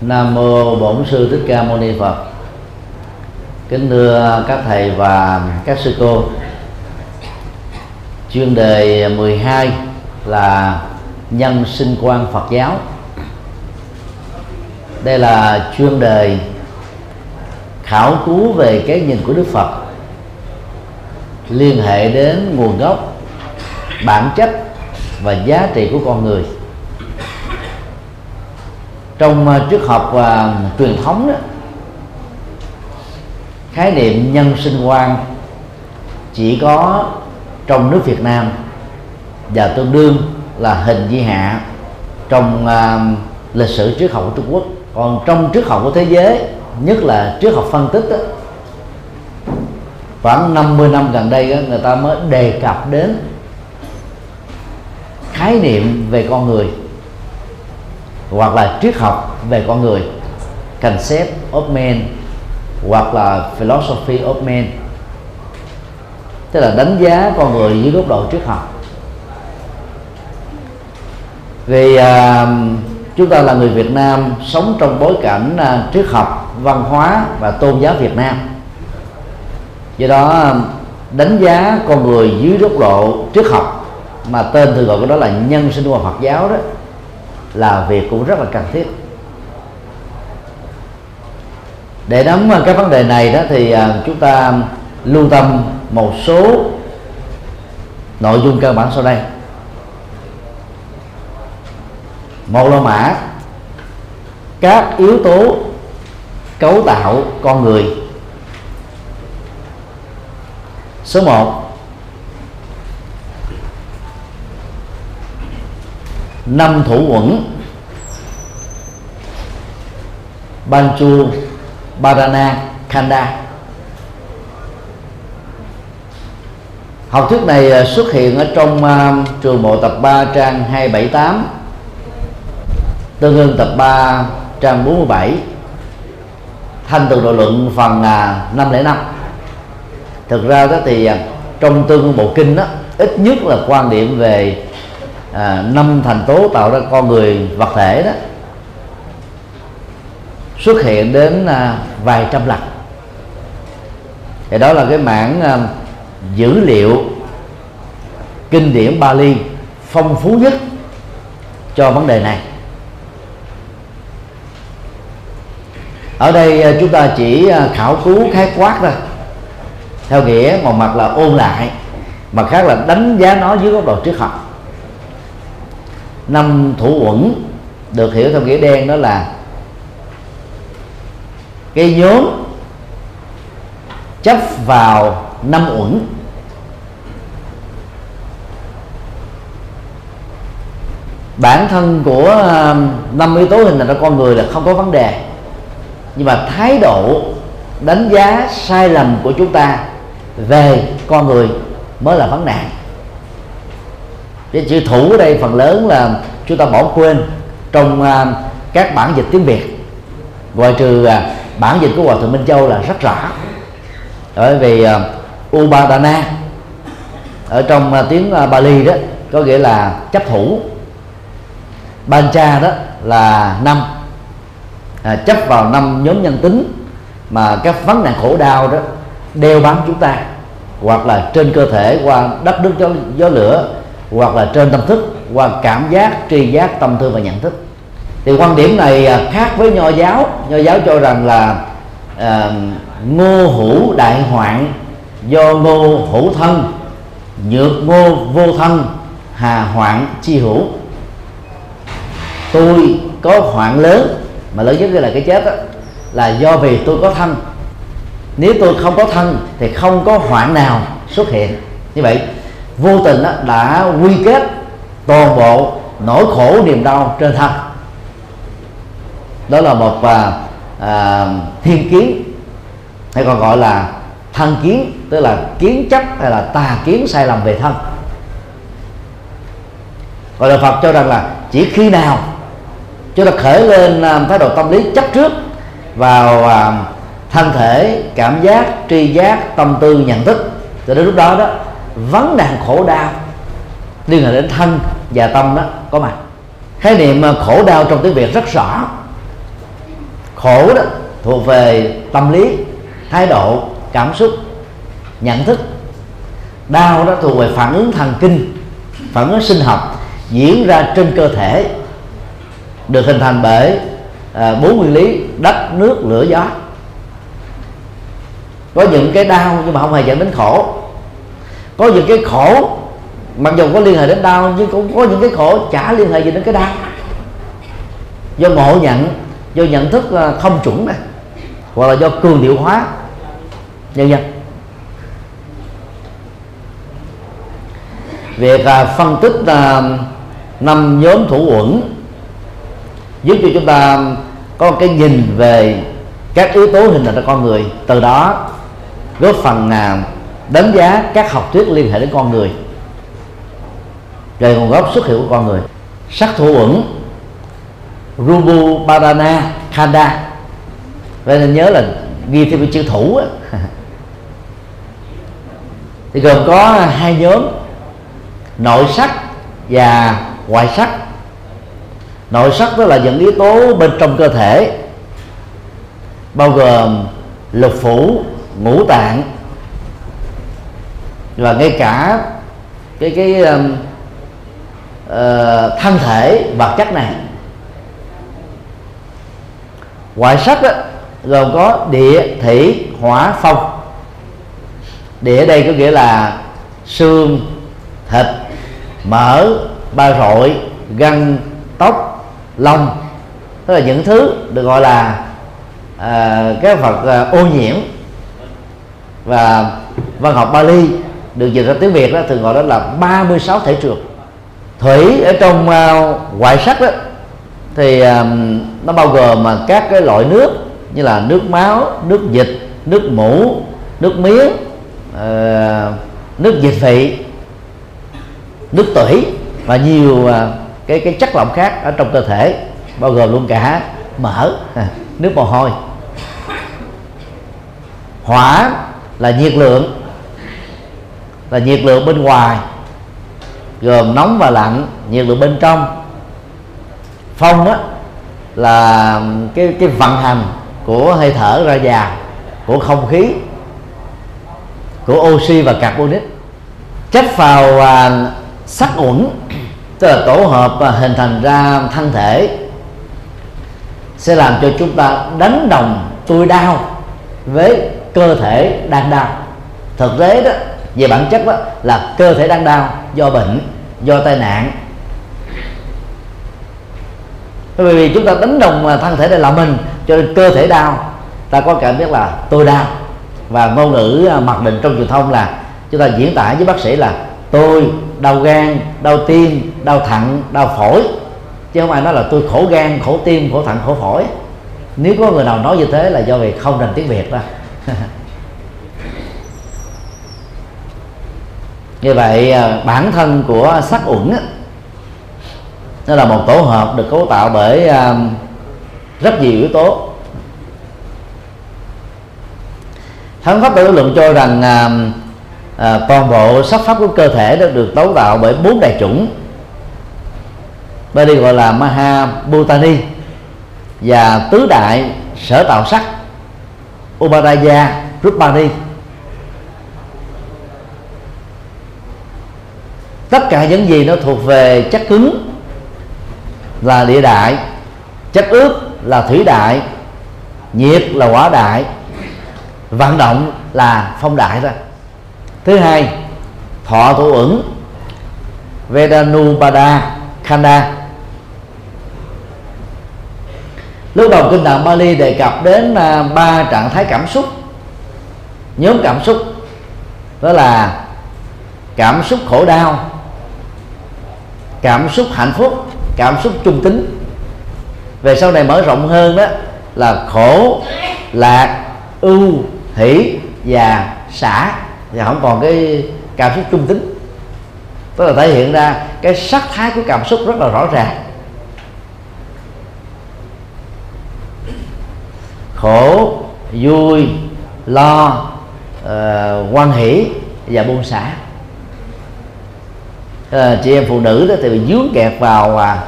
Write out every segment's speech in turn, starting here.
Nam mô Bổn sư Thích Ca Mâu Ni Phật. Kính thưa các thầy và các sư cô. Chuyên đề 12 là nhân sinh quan Phật giáo. Đây là chuyên đề khảo cứu về cái nhìn của Đức Phật liên hệ đến nguồn gốc, bản chất và giá trị của con người trong ờ, triết học và truyền thống đó khái niệm nhân sinh quan chỉ có trong nước Việt Nam và tương đương là hình di hạ trong uh, lịch sử triết học của Trung Quốc. Còn trong triết học của thế giới nhất là triết học phân tích đó, khoảng 50 năm gần đây đó, người ta mới đề cập đến khái niệm về con người hoặc là triết học về con người concept of man hoặc là philosophy of man. Tức là đánh giá con người dưới góc độ triết học. Vì à, chúng ta là người Việt Nam sống trong bối cảnh à, triết học văn hóa và tôn giáo Việt Nam. Do đó à, đánh giá con người dưới góc độ triết học mà tên thường gọi của đó là nhân sinh quan Phật giáo đó là việc cũng rất là cần thiết. Để nắm các vấn đề này đó thì à, chúng ta lưu tâm một số nội dung cơ bản sau đây. Một là mã, các yếu tố cấu tạo con người. Số 1 năm thủ quẩn Banchu Barana Khanda. Học thuyết này à, xuất hiện ở trong uh, trường bộ tập 3 trang 278 tương ương tập 3 trang 47 thanh từ độ luận phần à, uh, 505 thực ra đó thì uh, trong tương bộ kinh đó ít nhất là quan điểm về à, năm thành tố tạo ra con người vật thể đó xuất hiện đến à, vài trăm lần. Thì đó là cái mảng à, dữ liệu kinh điển Bali phong phú nhất cho vấn đề này. Ở đây à, chúng ta chỉ à, khảo cứu khái quát thôi. Theo nghĩa một mặt là ôn lại mặt khác là đánh giá nó dưới góc độ triết học năm thủ uẩn, được hiểu theo nghĩa đen đó là cái nhóm chấp vào năm uẩn. Bản thân của um, năm yếu tố hình thành ra con người là không có vấn đề. Nhưng mà thái độ đánh giá sai lầm của chúng ta về con người mới là vấn nạn cái chữ thủ ở đây phần lớn là chúng ta bỏ quên trong uh, các bản dịch tiếng việt. Ngoài trừ uh, bản dịch của hòa thượng minh châu là rất rõ. Bởi vì à, uh, upadana ở trong uh, tiếng uh, bali đó có nghĩa là chấp thủ. Bancha đó là năm. À, chấp vào năm nhóm nhân tính mà các vấn nạn khổ đau đó đeo bám chúng ta hoặc là trên cơ thể qua đất nước gió, gió lửa hoặc là trên tâm thức qua cảm giác tri giác tâm tư và nhận thức. Thì quan điểm này à, khác với nho giáo. Nho giáo cho rằng là à, ngô hữu đại hoạn do ngô hữu thân nhược ngô vô thân hà hoạn chi hữu. Tôi có hoạn lớn mà lớn nhất là cái chết đó, là do vì tôi có thân. Nếu tôi không có thân thì không có hoạn nào xuất hiện. Như vậy vô tình đó, đã quy kết toàn bộ nỗi khổ niềm đau trên thân. Đó là một à, à, thiên kiến hay còn gọi là thân kiến tức là kiến chấp hay là tà kiến sai lầm về thân. Và là Phật cho rằng là chỉ khi nào chúng ta khởi lên à, thái độ tâm lý chấp trước vào à, thân thể cảm giác tri giác tâm tư nhận thức cho đến lúc đó đó vấn nạn khổ đau. Liên hệ đến thân và tâm đó có mặt khái niệm ờ, khổ đau trong tiếng việt rất rõ. Khổ đó thuộc về tâm lý thái độ cảm xúc nhận thức. Đau đó thuộc về phản ứng thần kinh phản ứng sinh học diễn ra trên cơ thể được hình thành bởi à, bốn nguyên lý đất nước lửa gió. Có những cái đau nhưng mà không hề dẫn đến khổ có những cái khổ, mặc dù có liên hệ đến đau, nhưng cũng có những cái khổ chả liên hệ gì đến cái đau. Do ngộ nhận, do nhận thức à, không chuẩn này hoặc là do cường điệu hóa nhân dân việc à, phân tích à, năm nhóm thủ uẩn giúp cho chúng ta có một cái nhìn về các yếu tố hình thành ra con người. Từ đó, góp phần nào đánh giá các học thuyết liên hệ đến con người. Về nguồn gốc xuất hiện của con người. Sắc thủ uẩn Rubu Badana Khanda. Vậy nên nhớ là ghi thêm cái chữ thủ á. thì gồm có hai nhóm, nội sắc và ngoại sắc. Nội sắc đó là những yếu tố bên trong cơ thể, bao gồm lục phủ, ngũ tạng và ngay cả cái cái uh, uh, thân thể vật chất này. Ngoại sắc đó gồm có địa thủy hỏa phong. Địa ở đây có nghĩa là xương thịt mỡ ba rội gân tóc lông. Tức là những thứ được gọi là ờ, uh, các vật uh, ô nhiễm. Và văn học Bali được dịch ra tiếng Việt đó thường gọi đó là 36 thể trường. Thủy ở trong uh, ngoại sắc đó thì um, nó bao gồm mà các cái loại nước như là nước máu nước dịch nước mũ nước miếng uh, nước dịch vị nước tủy và nhiều uh, cái cái chất lỏng khác ở trong cơ thể bao gồm luôn cả mỡ nước mồ hôi. Hỏa là nhiệt lượng là nhiệt lượng bên ngoài gồm nóng và lạnh nhiệt lượng bên trong. Phong á là cái cái vận hành của hơi thở ra vào của không khí của oxy và carbonic. Chất vào à, sắc uẩn tức là tổ hợp và hình thành ra thân thể sẽ làm cho chúng ta đánh đồng tôi đau với cơ thể đang đau. Thực tế đó về bản chất đó là cơ thể đang đau do bệnh, do tai nạn. Bởi vì chúng ta đánh đồng thân thể này là mình, cho nên cơ thể đau. Ta có cảm giác là tôi đau. Và ngôn ngữ à, mặc định trong truyền thông là chúng ta diễn tả với bác sĩ là tôi đau gan, đau tim, đau thận, đau phổi. Chứ không ai nói là tôi khổ gan, khổ tim, khổ thận, khổ phổi. Nếu có người nào nói như thế là do vì không rành tiếng việt đó. như vậy à, bản thân của sắc uẩn nó là một tổ hợp được cấu tạo bởi à, rất nhiều yếu tố. Thánh pháp tự luận cho rằng à, à, toàn bộ sắc pháp của cơ thể đã được cấu tạo bởi bốn đại chủng. Đây gọi là Maha Bhutani và tứ đại sở tạo sắc Upadaya Rupani tất cả những gì nó thuộc về chất cứng là địa đại, chất ướt là thủy đại, nhiệt là hỏa đại, vận động là phong đại ra thứ hai, thọ thủ ẩn Vedanupada Khanda. Lúc đầu kinh tạng Bali đề cập đến à, ba trạng thái cảm xúc, nhóm cảm xúc, đó là cảm xúc khổ đau cảm xúc hạnh phúc cảm xúc trung tính. Về sau này mở rộng hơn đó là khổ lạc ưu hỷ và xả. Và không còn cái cảm xúc trung tính. Tức là thể hiện ra cái sắc thái của cảm xúc rất là rõ ràng. Khổ vui lo ờ, uh, quan hỷ và buông xả uh, chị em phụ nữ đó thì bị dướng kẹt vào à,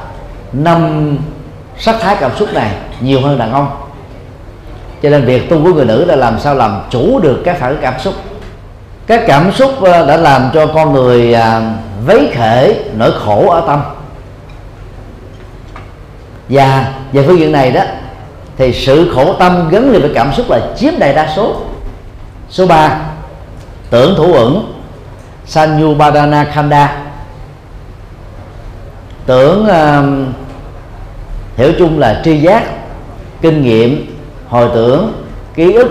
năm sắc thái cảm xúc này nhiều hơn đàn ông. Cho nên việc tu của người nữ là làm sao làm chủ được các phản ứng cảm xúc. Các cảm xúc ờ, đã làm cho con người à, vấy khể nỗi khổ ở tâm. Và về phương diện này đó thì sự khổ tâm gắn liền với cảm xúc là chiếm đại đa số. Số 3 tưởng thủ ẩn. Sanyubadana Khanda tưởng uh, hiểu chung là tri giác kinh nghiệm hồi tưởng ký ức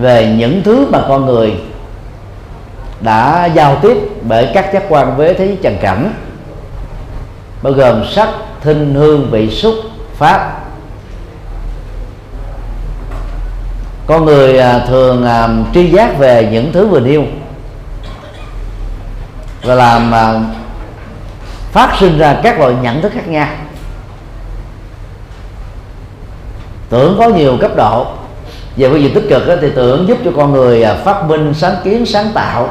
về những thứ mà con người đã giao tiếp bởi các giác quan với thế giới trần cảnh bao gồm sắc thinh hương vị xúc pháp. Con người à, thường à, tri giác về những thứ vừa nêu và làm à, phát sinh ra các loại nhận thức khác nhau. Tưởng có nhiều cấp độ. Về cái gì tích cực thì tưởng giúp cho con người à, phát minh sáng kiến sáng tạo.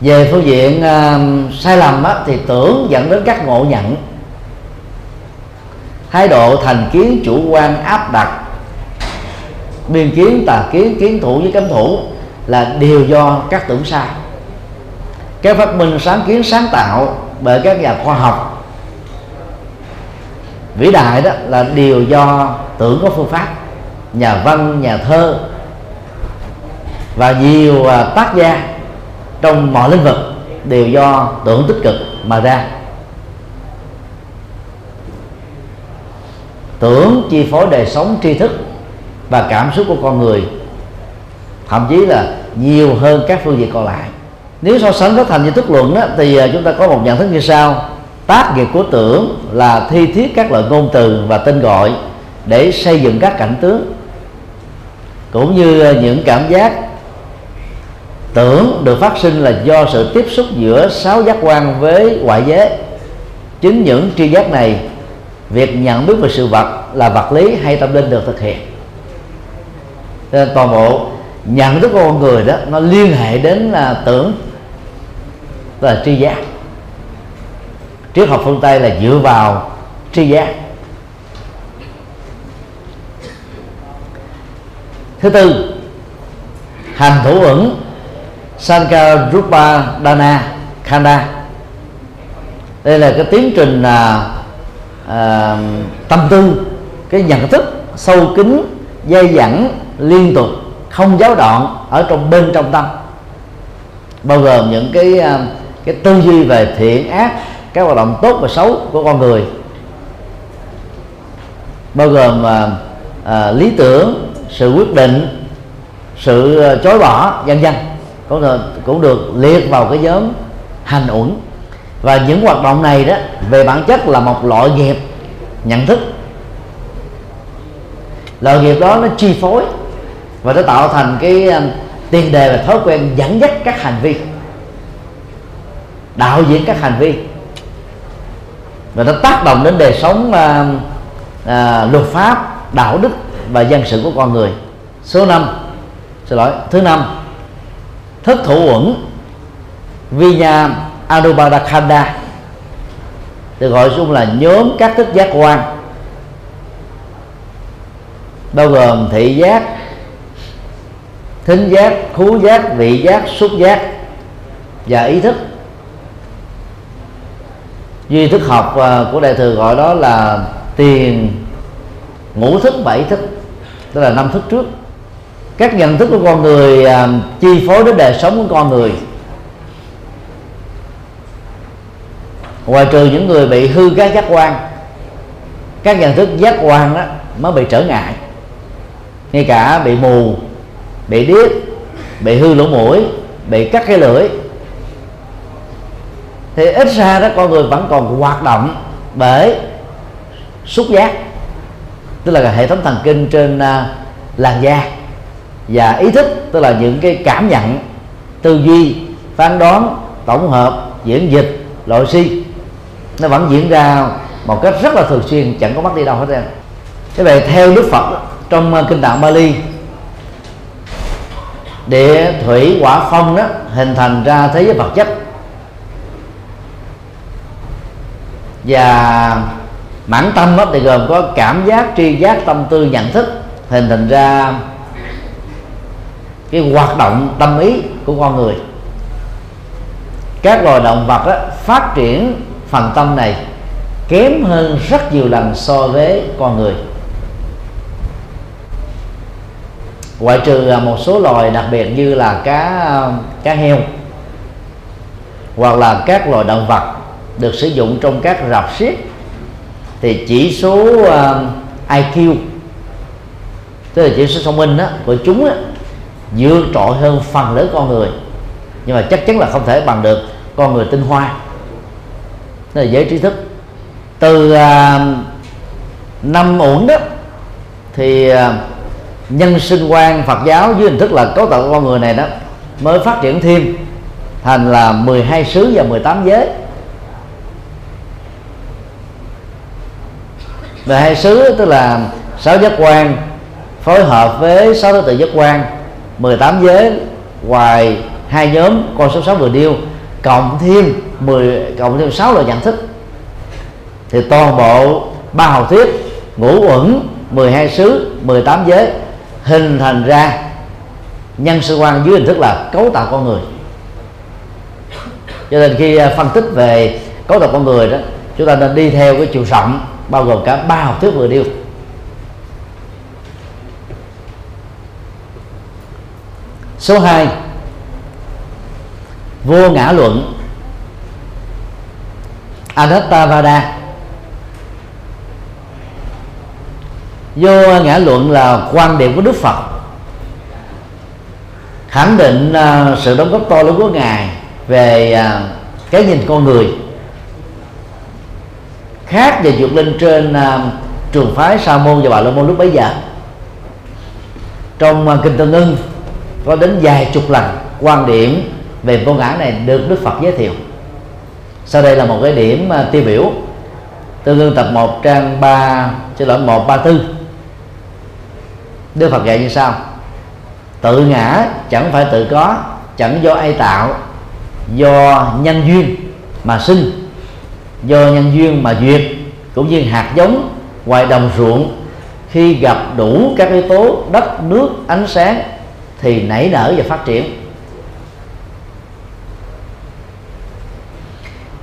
Về phương diện uh, sai lầm á, thì tưởng dẫn đến các ngộ nhận. Thái độ thành kiến chủ quan áp đặt. Biên kiến tà kiến kiến thủ với cấm thủ là đều do các tưởng sai. Các phát minh sáng kiến sáng tạo bởi các nhà khoa học. Vĩ đại đó là điều do tưởng có phương pháp, nhà văn, nhà thơ và nhiều à, tác gia trong mọi lĩnh vực đều do tưởng tích cực mà ra. Tưởng chi phối đời sống tri thức và cảm xúc của con người thậm chí là nhiều hơn các phương diện còn lại. Nếu so sánh các thành viên thức luận đó, thì à, chúng ta có một nhận thức như sau. Tác nghiệp của tưởng là thi thiết các loại ngôn từ và tên gọi để xây dựng các cảnh tướng. Cũng như à, những cảm giác tưởng được phát sinh là do sự tiếp xúc giữa sáu giác quan với ngoại giới. Chính những tri giác này việc nhận biết về sự vật là vật lý hay tâm linh được thực hiện. Nên toàn bộ nhận thức của con người đó nó liên hệ đến là tưởng là tri giác. Triết học phương tây là dựa vào tri giác. Thứ tư hành thủ ẩn Sankarupa Dana Khanda. Đây là cái tiến trình là à, tâm tư cái nhận thức sâu kín dây dẫn liên tục không giáo đoạn ở trong bên trong tâm. Bao gồm những cái à, cái tư duy về thiện ác các hoạt động tốt và xấu của con người. Bao gồm à, à, lý tưởng sự quyết định sự à, chối bỏ vân vân. Cũng được cũng được liệt vào cái nhóm hành uẩn. Và những hoạt động này đó về bản chất là một loại nghiệp nhận thức. Loại nghiệp đó nó chi phối và nó tạo thành cái um, tiền đề và thói quen dẫn dắt các hành vi. Đạo diễn các hành vi. Và nó tác động đến đời sống à, à, luật pháp đạo đức và dân sự của con người. Số 5 xin lỗi. Thứ năm. Thất thủ uẩn. Vinya Anubhadakhanda được gọi chung là nhóm các thức giác quan. Bao gồm thị giác thính giác, khú giác, vị giác, xúc giác và ý thức. Duy thức học à, của đại thừa gọi đó là tiền, ngũ thức, bảy thức, tức là năm thức trước. Các nhận thức của con người à, chi phối đến đời sống của con người. Ngoài trừ những người bị hư các giác quan, các nhận thức giác quan đó mới bị trở ngại, ngay cả bị mù bị điếc, bị hư lỗ mũi, bị cắt cái lưỡi. Thì ít ra đó, con người vẫn còn hoạt động bởi xúc giác, tức là hệ thống thần kinh trên à, làn da và ý thức, tức là những cái cảm nhận, tư duy, phán đoán, tổng hợp, diễn dịch, loại si. Nó vẫn diễn ra một cách rất là thường xuyên, chẳng có mất đi đâu hết trơn. Thế vậy theo đức phật trong à, kinh tạng bali địa thủy quả phong đó hình thành ra thế giới vật chất. Và mãn tâm đó thì gồm có cảm giác tri giác tâm tư nhận thức hình thành ra cái hoạt động tâm ý của con người. Các loài động vật đó, phát triển phần tâm này kém hơn rất nhiều lần so với con người. Ngoại trừ một số loài đặc biệt như là cá cá heo hoặc là các loài động vật được sử dụng trong các rạp xiết thì chỉ số ờ, uh, IQ tức là chỉ số thông minh đó, của chúng đó, vượt trội hơn phần lớn con người. Nhưng mà chắc chắn là không thể bằng được con người tinh hoa. Đó là giới trí thức. Từ uh, năm uẩn đó thì uh, nhân sinh quan Phật giáo dưới hình thức là cấu tạo con người này đó, mới phát triển thêm thành là 12 xứ và 18 giới. Về hai xứ tức là sáu giác quan phối hợp với sáu đối tượng giác quan 18 giới ngoài hai nhóm con số 6 vừa điêu, cộng thêm 10 cộng thêm 6 loại nhận thức. Thì toàn bộ ba học thuyết ngũ uẩn 12 xứ 18 giới hình thành ra nhân sự quan dưới hình thức là cấu tạo con người. Cho nên khi à, phân tích về cấu tạo con người đó, chúng ta nên đi theo cái chiều rộng, bao gồm cả ba học thuyết vừa điêu số 2 vô ngã luận. Anattavada vô ngã luận là quan điểm của Đức Phật. Khẳng định uh, sự đóng góp to lớn của ngài về uh, cái nhìn con người. Khác về vượt lên trên uh, trường phái sa môn và bà la môn lúc bấy giờ. Trong uh, kinh tân ưng có đến vài chục lần quan điểm về vô ngã này được đức phật giới thiệu. Sau đây là một cái điểm uh, tiêu biểu. Tương ưng tập 1 trang 3 xin lỗi 134 Đức Phật dạy như sau. Tự ngã chẳng phải tự có Chẳng do ai tạo Do nhân duyên mà sinh Do nhân duyên mà duyệt Cũng như hạt giống ngoài đồng ruộng. Khi gặp đủ các yếu tố đất, nước, ánh sáng Thì nảy nở và phát triển.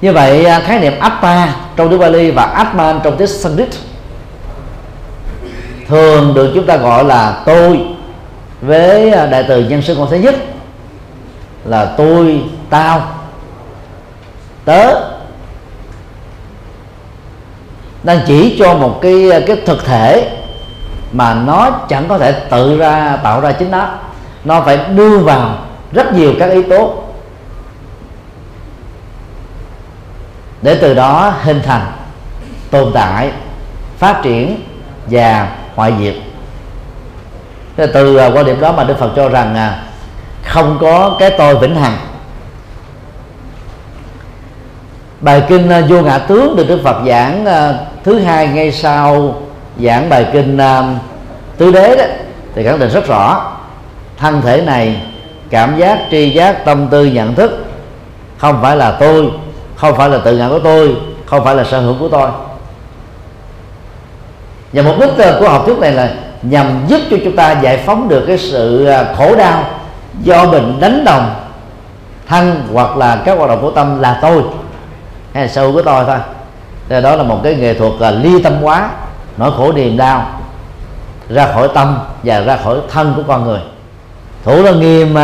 Như vậy à, khái niệm Atta trong tiếng Bali và Atman trong tiếng Sanskrit thường được chúng ta gọi là tôi với à, đại từ nhân xưng con thứ nhất là tôi, tao. Tớ đang chỉ cho một cái à, cái thực thể mà nó chẳng có thể tự ra, tạo ra chính nó. Nó phải đưa vào rất nhiều các yếu tố. Để từ đó hình thành, tồn tại, phát triển và hoại diệt Thế từ à, quan điểm đó mà Đức Phật cho rằng à, không có cái tôi vĩnh hằng. Bài kinh à, vô ngã tướng được Đức Phật giảng à, thứ hai ngay sau giảng bài kinh tứ đế đó thì khẳng định rất rõ thân thể này cảm giác tri giác tâm tư nhận thức không phải là tôi không phải là tự ngã của tôi không phải là sở hữu của tôi và mục đích ờ, của học thuyết này là nhằm giúp cho chúng ta giải phóng được cái sự ờ, khổ đau do mình đánh đồng thân hoặc là các hoạt động của tâm là tôi, hay là sâu của tôi thôi. Thế đó là một cái nghệ thuật là ly tâm hóa, nỗi khổ niềm đau ra khỏi tâm và ra khỏi thân của con người. Thủ lăng nghiêm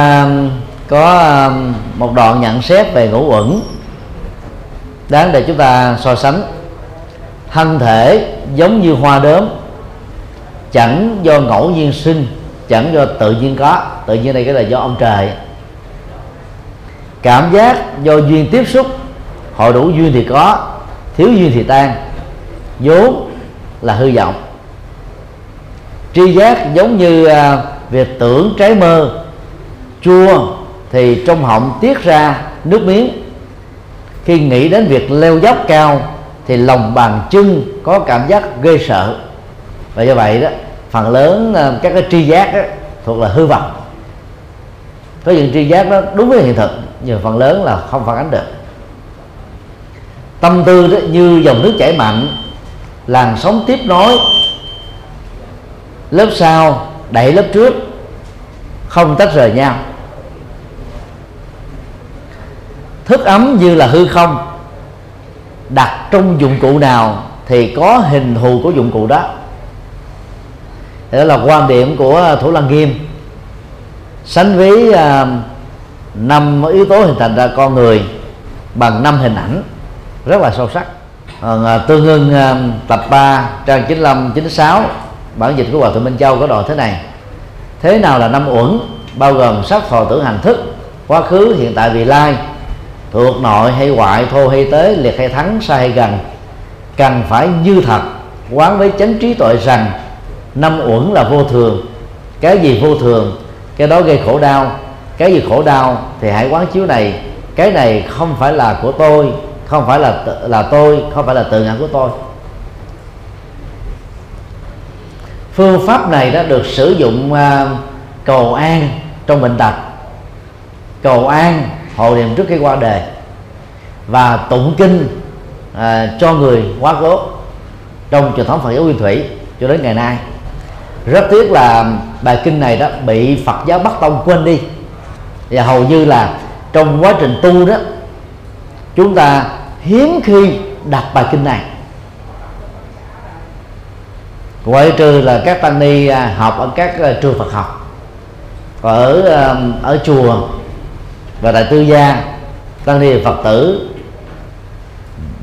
có một đoạn nhận xét về ngũ uẩn đáng để chúng ta so sánh thân thể giống như hoa đớm chẳng do ngẫu nhiên sinh, chẳng do tự nhiên có. Tự nhiên đây cái là do ông trời. Cảm giác do duyên tiếp xúc hội đủ duyên thì có, thiếu duyên thì tan. Vốn là hư vọng. Tri giác giống như à, việc tưởng trái mơ. Chua thì trong họng tiết ra nước miếng. Khi nghĩ đến việc leo dốc cao thì lòng bàn chân có cảm giác ghê sợ. Và do vậy đó phần lớn ờ, các cái tri giác đó, thuộc là hư vọng. Có những tri giác đó đúng với hiện thực nhưng phần lớn là không phản ánh được. Tâm tư đó như dòng nước chảy mạnh làn sóng tiếp nối. Lớp sau đẩy lớp trước không tách rời nhau. Thức ấm như là hư không đặt trong dụng cụ nào thì có hình thù của dụng cụ đó. Đó là quan điểm của à, thủ lăng nghiêm. Sánh với uh, à, năm yếu tố hình thành ra con người bằng năm hình ảnh rất là sâu sắc. À, tương ưng à, tập 3 trang 95 96 bản dịch của hòa thượng Minh Châu có đoạn thế này. Thế nào là năm uẩn bao gồm sắc thọ tưởng hành thức quá khứ hiện tại vị lai thuộc nội hay ngoại thô hay tế liệt hay thắng xa hay gần. Cần phải như thật quán với chánh trí tuệ rằng năm uẩn là vô thường. Cái gì vô thường cái đó gây khổ đau. Cái gì khổ đau thì hãy quán chiếu này. Cái này không phải là của tôi không phải là là tôi không phải là tự ngã của tôi. Phương pháp này đã được sử dụng uh, cầu an trong bệnh tật. Cầu an hộ niệm trước khi qua đề. Và tụng kinh à, cho người quá cố. Trong truyền thống Phật giáo Nguyên Thủy cho đến ngày nay. Rất tiếc là bài kinh này đó bị Phật giáo Bắc Tông quên đi. Và hầu như là trong quá trình tu đó chúng ta hiếm khi đặt bài kinh này. Ngoại trừ là các tăng ni à, học ở các à, trường Phật học. Ở à, ở chùa và tại tư gia tăng ni Phật tử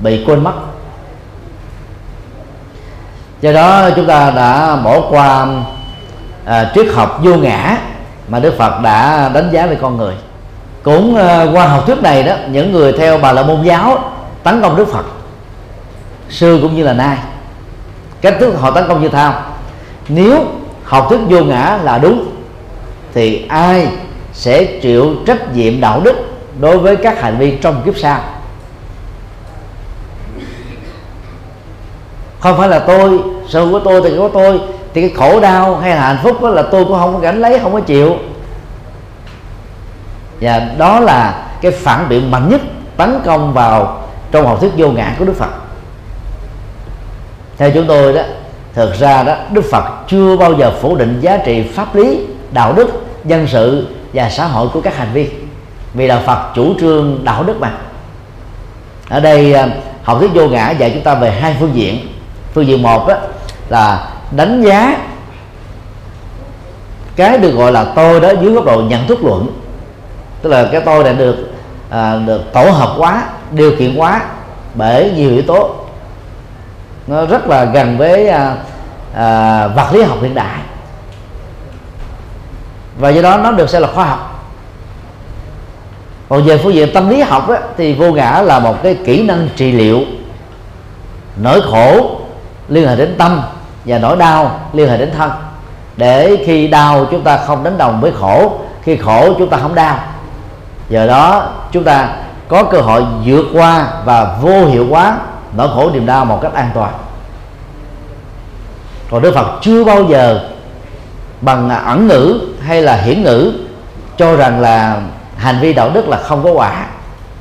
bị quên mất. Do đó chúng ta đã bỏ qua à, triết học vô ngã mà Đức Phật đã đánh giá về con người. Cũng à, qua học thuyết này đó những người theo bà la môn giáo tấn công Đức Phật xưa cũng như là nay cách thức họ tấn công như thao nếu học thuyết vô ngã là đúng thì ai sẽ chịu trách nhiệm đạo đức đối với các hành vi trong kiếp sau. Không phải là tôi, sự của tôi thì của tôi, thì cái khổ đau hay là hạnh phúc đó là tôi cũng không có gánh lấy, không có chịu. Và đó là cái phản biện mạnh nhất tấn công vào trong học thuyết vô ngã của Đức Phật. Theo chúng tôi đó, thực ra đó, Đức Phật chưa bao giờ phủ định giá trị pháp lý, đạo đức dân sự và xã hội của các hành vi vì đạo Phật chủ trương đạo đức mà. Ở đây à, học thuyết vô ngã dạy chúng ta về hai phương diện. Phương diện một đó là đánh giá cái được gọi là tôi đó dưới góc độ nhận thức luận. Tức là cái tôi đã được à, được tổ hợp quá điều kiện quá bởi nhiều yếu tố. Nó rất là gần với à, à, vật lý học hiện đại và do đó nó được xem là khoa học. Còn về phương diện tâm lý học ấy, thì vô ngã là một cái kỹ năng trị liệu nỗi khổ liên hệ đến tâm và nỗi đau liên hệ đến thân. Để khi đau chúng ta không đánh đồng với khổ khi khổ chúng ta không đau. Giờ đó chúng ta có cơ hội vượt qua và vô hiệu hóa nỗi khổ niềm đau một cách an toàn. Còn đức phật chưa bao giờ bằng ẩn ngữ hay là hiển ngữ cho rằng là hành vi đạo đức là không có quả.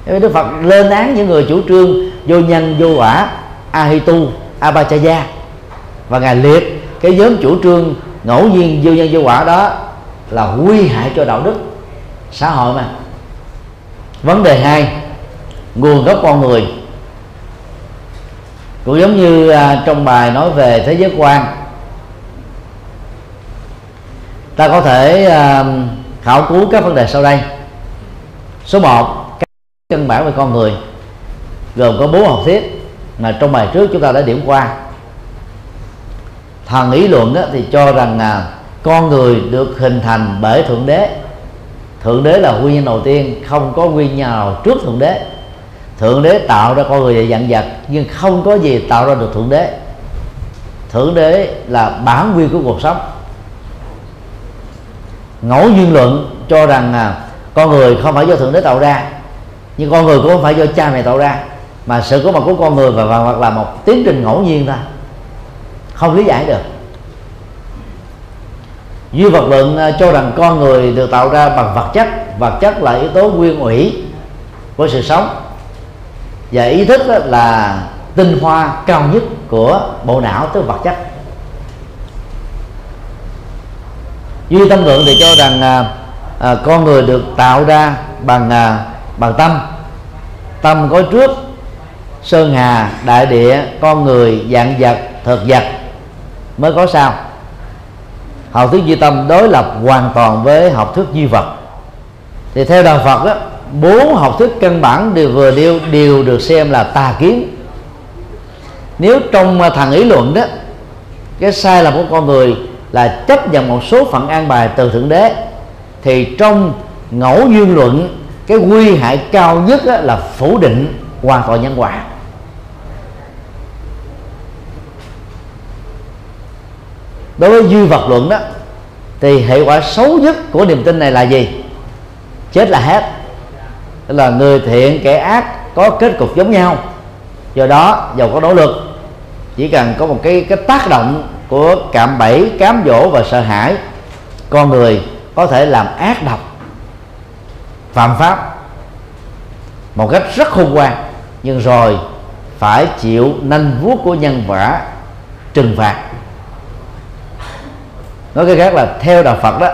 Đức phật lên án những người chủ trương vô nhân, vô quả, ahitu abachaya và ngài liệt cái nhóm chủ trương ngẫu nhiên vô nhân, vô quả đó là nguy hại cho đạo đức, xã hội mà. Vấn đề hai, nguồn gốc con người. Cũng giống như à, trong bài nói về thế giới quan ta có thể uh, khảo cứu các vấn đề sau đây. Số 1 các căn bản về con người gồm có bốn học thuyết mà trong bài trước chúng ta đã điểm qua. Thần lý luận đó, thì cho rằng là con người được hình thành bởi thượng đế. Thượng đế là nguyên nhân đầu tiên không có nguyên nhân nào trước thượng đế. Thượng đế tạo ra con người và dặn vật nhưng không có gì tạo ra được thượng đế. Thượng đế là bản nguyên của cuộc sống ngẫu nhiên luận cho rằng à, con người không phải do thượng đế tạo ra nhưng con người cũng không phải do cha mẹ tạo ra mà sự có mặt của con người và hoặc là một tiến trình ngẫu nhiên thôi. Không lý giải được. Duy vật luận à, cho rằng con người được tạo ra bằng vật chất vật chất là yếu tố nguyên ủy của sự sống. Và ý thức là tinh hoa cao nhất của bộ não tức vật chất. Duy tâm lượng thì cho rằng à, à, con người được tạo ra bằng à, bằng tâm. Tâm có trước sơn hà đại địa con người dạng vật thực vật mới có sao học thuyết duy tâm đối lập hoàn toàn với học thuyết duy vật. Thì theo đạo phật đó bốn học thuyết căn bản đều vừa đều đều được xem là tà kiến. Nếu trong à, thằng ý luận đó cái sai lầm của con người là chấp nhận một số phận an bài từ thượng đế, thì trong ngẫu duyên luận, cái nguy hại cao nhất là phủ định hoàn toàn nhân quả. Đối với duy vật luận đó, thì hệ quả xấu nhất của niềm tin này là gì? Chết là hết. Tức là người thiện kẻ ác có kết cục giống nhau. Do đó giàu có nỗ lực, chỉ cần có một cái cái tác động của cạm bẫy, cám dỗ và sợ hãi. Con người có thể làm ác độc, phạm pháp một cách rất khôn ngoan, nhưng rồi phải chịu nanh vuốt của nhân quả trừng phạt. Nói cái khác là theo đạo phật đó,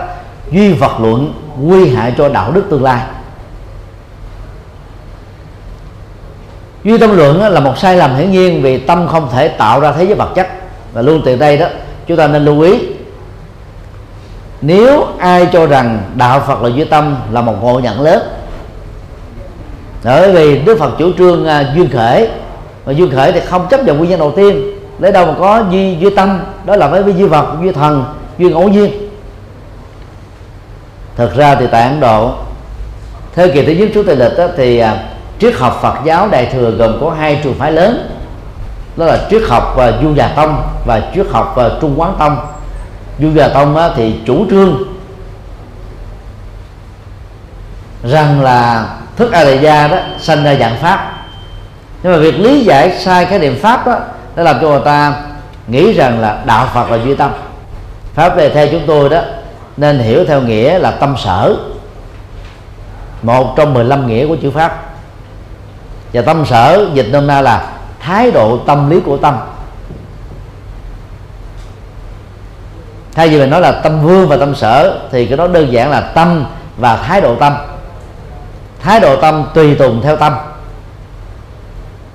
duy vật luận nguy hại cho đạo đức tương lai. Duy tâm luận là một sai lầm hiển nhiên vì tâm không thể tạo ra thế giới vật chất và luôn từ đây đó chúng ta nên lưu ý. Nếu ai cho rằng đạo phật là duy tâm là một ngộ nhận lớn bởi vì đức phật chủ trương uh, duyên khởi và duyên khởi thì không chấp nhận nguyên nhân đầu tiên lấy đâu mà có duy duy tâm đó là với duy vật duy thần duy ngẫu nhiên. Thực ra thì tại ấn độ thời kỳ thứ nhất trước tây lịch đó, thì uh, triết học phật giáo đại thừa gồm có hai trường phái lớn đó là triết học và du già tông và triết học và trung quán tông. Du già tông á, thì chủ trương rằng là thức a gia đó sanh ra dạng pháp. Nhưng mà việc lý giải sai cái niệm pháp đó đã làm cho người ta nghĩ rằng là đạo phật là duy tâm. Pháp này theo chúng tôi đó nên hiểu theo nghĩa là tâm sở. Một trong 15 nghĩa của chữ pháp. Và tâm sở dịch nôm na là thái độ tâm lý của tâm. Thay vì mình nói là tâm vương và tâm sở thì cái đó đơn giản là tâm và thái độ tâm. Thái độ tâm tùy tùng theo tâm.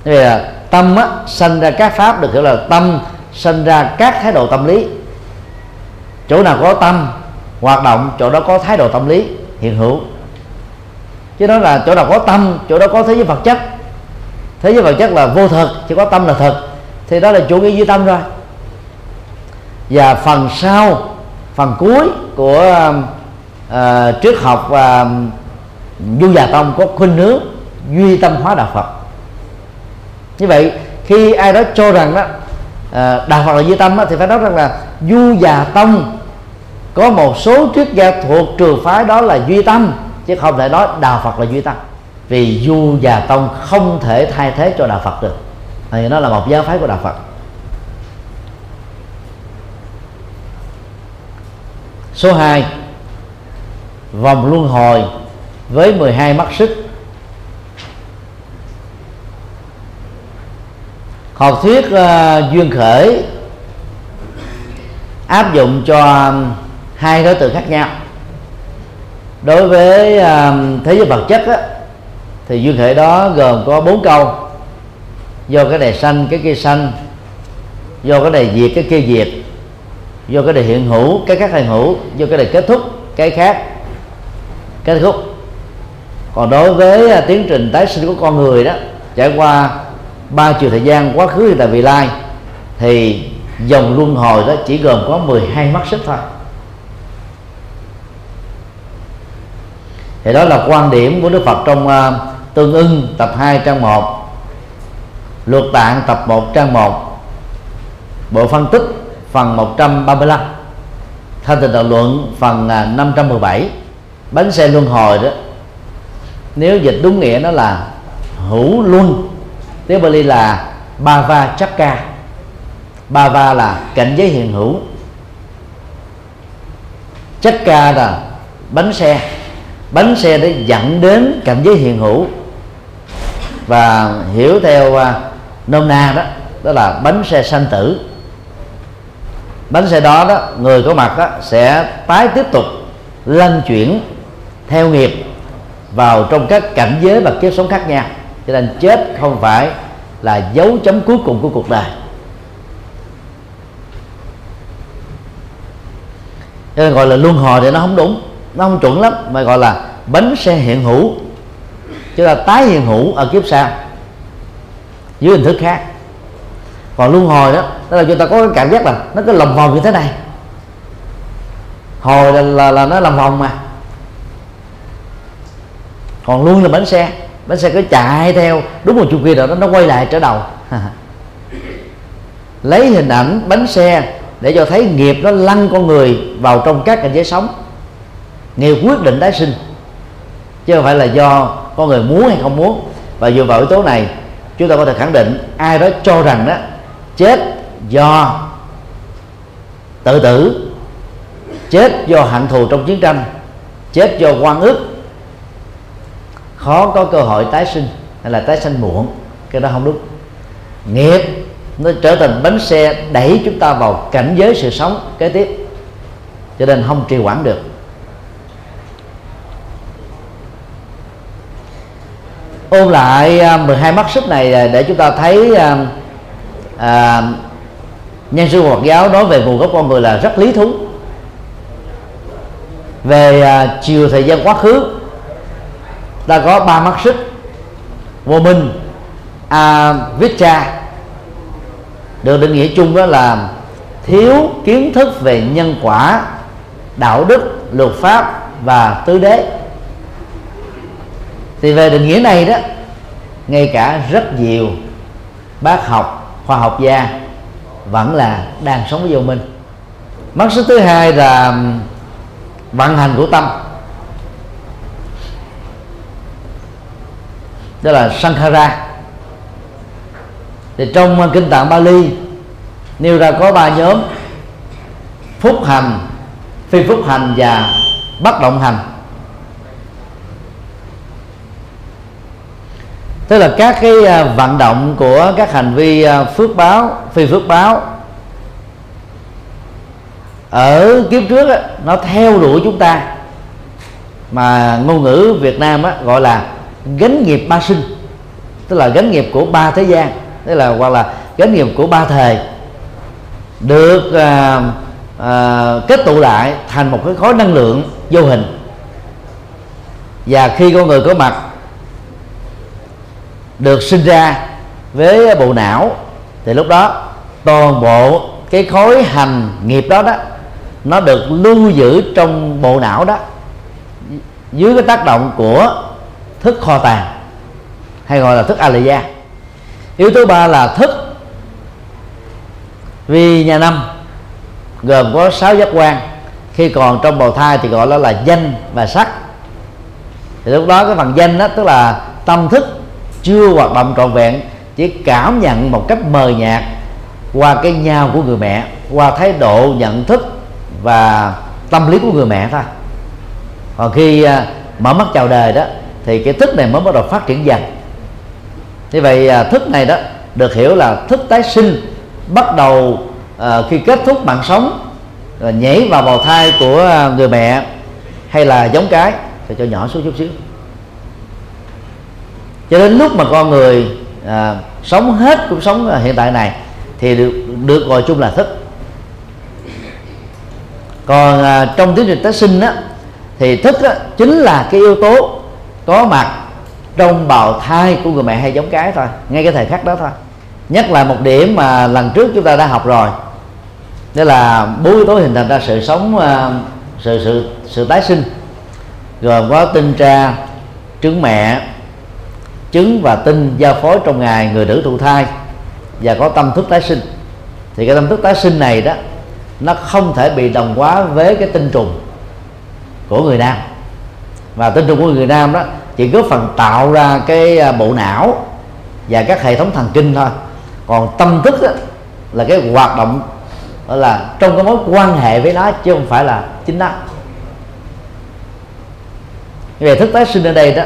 Vì là tâm á, sanh ra các pháp được hiểu là tâm sanh ra các thái độ tâm lý. Chỗ nào có tâm hoạt động chỗ đó có thái độ tâm lý hiện hữu. Chứ đó là chỗ nào có tâm chỗ đó có thế giới vật chất thế giới vật chất là vô thực chỉ có tâm là thực. Thì đó là chủ nghĩa duy tâm rồi. Và phần sau phần cuối của uh, triết học và uh, du già tông có khuynh hướng duy tâm hóa đạo phật. Như vậy khi ai đó cho rằng đó uh, đạo phật là duy tâm đó, thì phải nói rằng là du già tông có một số triết gia thuộc trường phái đó là duy tâm chứ không thể nói đạo phật là duy tâm vì du già tông không thể thay thế cho đạo phật được. Thì nó là một giáo phái của đạo phật. Số 2 vòng luân hồi với 12 mắt xích. Học thuyết uh, duyên khởi áp dụng cho hai đối tượng khác nhau. Đối với uh, thế giới vật chất á, thì duyên khởi đó gồm có bốn câu. Do cái này sanh cái kia sanh. Do cái này diệt cái kia diệt. Do cái này hiện hữu cái khác hiện hữu. Do cái này kết thúc cái khác. Kết thúc. Còn đối với à, tiến trình tái sinh của con người đó trải qua ba chiều thời gian quá khứ hiện tại vị lai thì dòng luân hồi đó chỉ gồm có 12 mắt xích thôi. Thì đó là quan điểm của Đức Phật trong uh, tương ưng, tập 2 trang 1 luật tạng, tập 1 trang 1 bộ phân tích, phần 135 thanh tịnh đạo luận, phần à, 517 bánh xe luân hồi đó. Nếu dịch đúng nghĩa nó là hữu luân tiếng Bali là Bava Chakka Bava là cảnh giới hiện hữu. Chakka là bánh xe. Bánh xe để dẫn đến cảnh giới hiện hữu và hiểu theo à, nôm na đó đó là bánh xe sanh tử. Bánh xe đó đó người có mặt đó sẽ tái tiếp tục lăn chuyển theo nghiệp vào trong các cảnh giới và kiếp sống khác nhau. Cho nên chết không phải là dấu chấm cuối cùng của cuộc đời. Cho nên gọi là luân hồi thì nó không đúng nó không chuẩn lắm mà gọi là bánh xe hiện hữu chứ là tái hiện hữu ở kiếp sau dưới hình thức khác. Còn luân hồi đó đó là chúng ta có cái cảm giác là nó cứ lòng vòng như thế này. Hồi là, là, là nó lòng vòng mà. Còn luôn là bánh xe bánh xe cứ chạy theo đúng một chu kỳ rồi đó nó quay lại trở đầu. Lấy hình ảnh bánh xe để cho thấy nghiệp nó lăn con người vào trong các cảnh giới sống. Nghiệp quyết định tái sinh chứ không phải là do có người muốn hay không muốn. Và dựa vào yếu tố này, chúng ta có thể khẳng định ai đó cho rằng đó, chết do tự tử, chết do hận thù trong chiến tranh, chết do quan ức, khó có cơ hội tái sinh hay là tái sinh muộn. Cái đó không đúng. Nghiệp nó trở thành bánh xe đẩy chúng ta vào cảnh giới sự sống kế tiếp, cho nên không trì hoãn được. Ôn lại à, 12 mắt xích này à, để chúng ta thấy à, à, nhân sư Phật giáo nói về nguồn gốc con người là rất lý thú. Về à, chiều thời gian quá khứ ta có ba mắt xích vô minh a viết cha. Được định nghĩa chung đó là thiếu kiến thức về nhân quả đạo đức luật pháp và tứ đế thì về định nghĩa này đó, ngay cả rất nhiều bác học, khoa học gia vẫn là đang sống với vô minh. Mắt số thứ hai là vận hành của tâm. Đó là Sankhara thì trong kinh tạng Bali, nêu ra có ba nhóm phúc hành, phi phúc hành và bất động hành. Tức là các cái à, vận động của các hành vi à, phước báo phi phước báo ở kiếp trước á, nó theo đuổi chúng ta. Mà ngôn ngữ Việt Nam á, gọi là gánh nghiệp ba sinh tức là gánh nghiệp của ba thế gian tức là hoặc là gánh nghiệp của ba thời được à, à, kết tụ lại thành một cái khối năng lượng vô hình. Và khi con người có mặt được sinh ra với bộ não, thì lúc đó toàn bộ cái khối hành nghiệp đó đó, nó được lưu giữ trong bộ não đó, dưới cái tác động của thức kho tàng, hay gọi là thức alaya yếu tố ba là thức. Vì nhà năm gồm có sáu giác quan, khi còn trong bào thai thì gọi đó là danh và sắc. Thì lúc đó cái phần danh đó, tức là tâm thức chưa hoạt động trọn vẹn chỉ cảm nhận một cách mờ nhạt qua cái nhau của người mẹ qua thái độ nhận thức và tâm lý của người mẹ thôi. Còn khi à, mở mắt chào đời đó thì cái thức này mới bắt đầu phát triển dần. Như vậy à, thức này đó được hiểu là thức tái sinh bắt đầu à, khi kết thúc mạng sống rồi nhảy vào bào thai của à, người mẹ hay là giống cái. Thì cho nhỏ xuống chút xíu cho đến lúc mà con người à, sống hết cuộc sống hiện tại này thì được được gọi chung là thức. Còn à, trong tiến trình tái sinh á, thì thức á, chính là cái yếu tố có mặt trong bào thai của người mẹ hay giống cái thôi ngay cái thời khắc đó thôi. Nhắc lại một điểm mà lần trước chúng ta đã học rồi đó là bốn yếu tố hình thành ra sự sống à, sự sự sự tái sinh gồm có tinh tra trứng mẹ trứng và tinh giao phối trong ngày người nữ thụ thai và có tâm thức tái sinh. Thì cái tâm thức tái sinh này đó nó không thể bị đồng hóa với cái tinh trùng của người nam. Và tinh trùng của người nam đó chỉ góp phần tạo ra cái à, bộ não và các hệ thống thần kinh thôi. Còn tâm thức đó, là cái hoạt động đó là trong cái mối quan hệ với nó chứ không phải là chính nó. Về thức tái sinh ở đây đó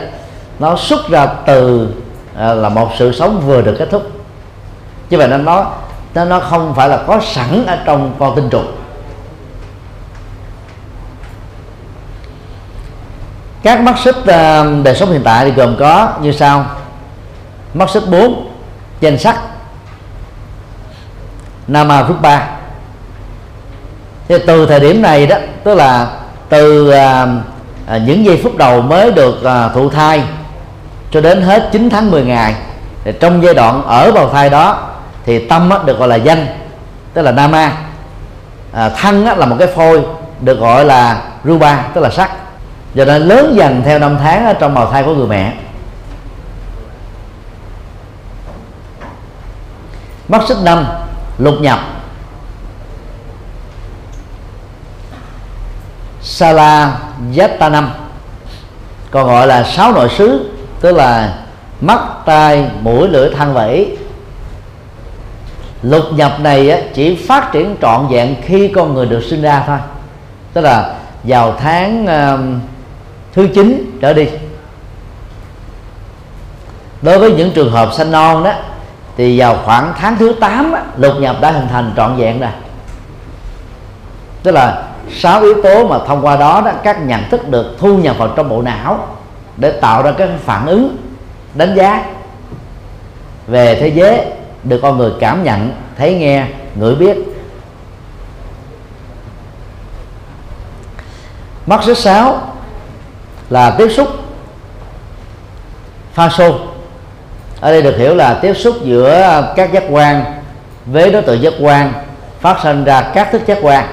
nó xuất ra từ à, là một sự sống vừa được kết thúc. Chứ vậy nên nó nó nó không phải là có sẵn ở trong con tinh trùng. Các mắt xích uh, đời sống hiện tại thì gồm có như sau. Mắt xích 4 danh sắc. Nama Rupa thì từ thời điểm này đó tức là từ à, à, những giây phút đầu mới được à, thụ thai cho đến hết 9 tháng 10 ngày thì trong giai đoạn ở bào thai đó thì tâm á, được gọi là danh tức là nama. À, thân á, là một cái phôi được gọi là ruba tức là sắc. Do nên lớn dần theo năm tháng ở trong bào thai của người mẹ. Mắt xích năm lục nhập. Sala Yatanam còn gọi là sáu nội xứ tức là mắt tai mũi lưỡi thân vẫy lục nhập này chỉ phát triển trọn vẹn khi con người được sinh ra thôi. Tức là vào tháng um, thứ chín trở đi. Đối với những trường hợp sanh non đó thì vào khoảng tháng thứ 8 á, lục nhập đã hình thành trọn vẹn rồi. Tức là sáu yếu tố mà thông qua đó, đó các nhận thức được thu nhập vào trong bộ não để tạo ra các phản ứng, đánh giá về thế giới, được con người cảm nhận, thấy nghe, ngửi biết. Mắt số 6 là tiếp xúc pha xô. Ở đây được hiểu là tiếp xúc giữa các giác quan với đối tượng giác quan, phát sinh ra các thức giác quan.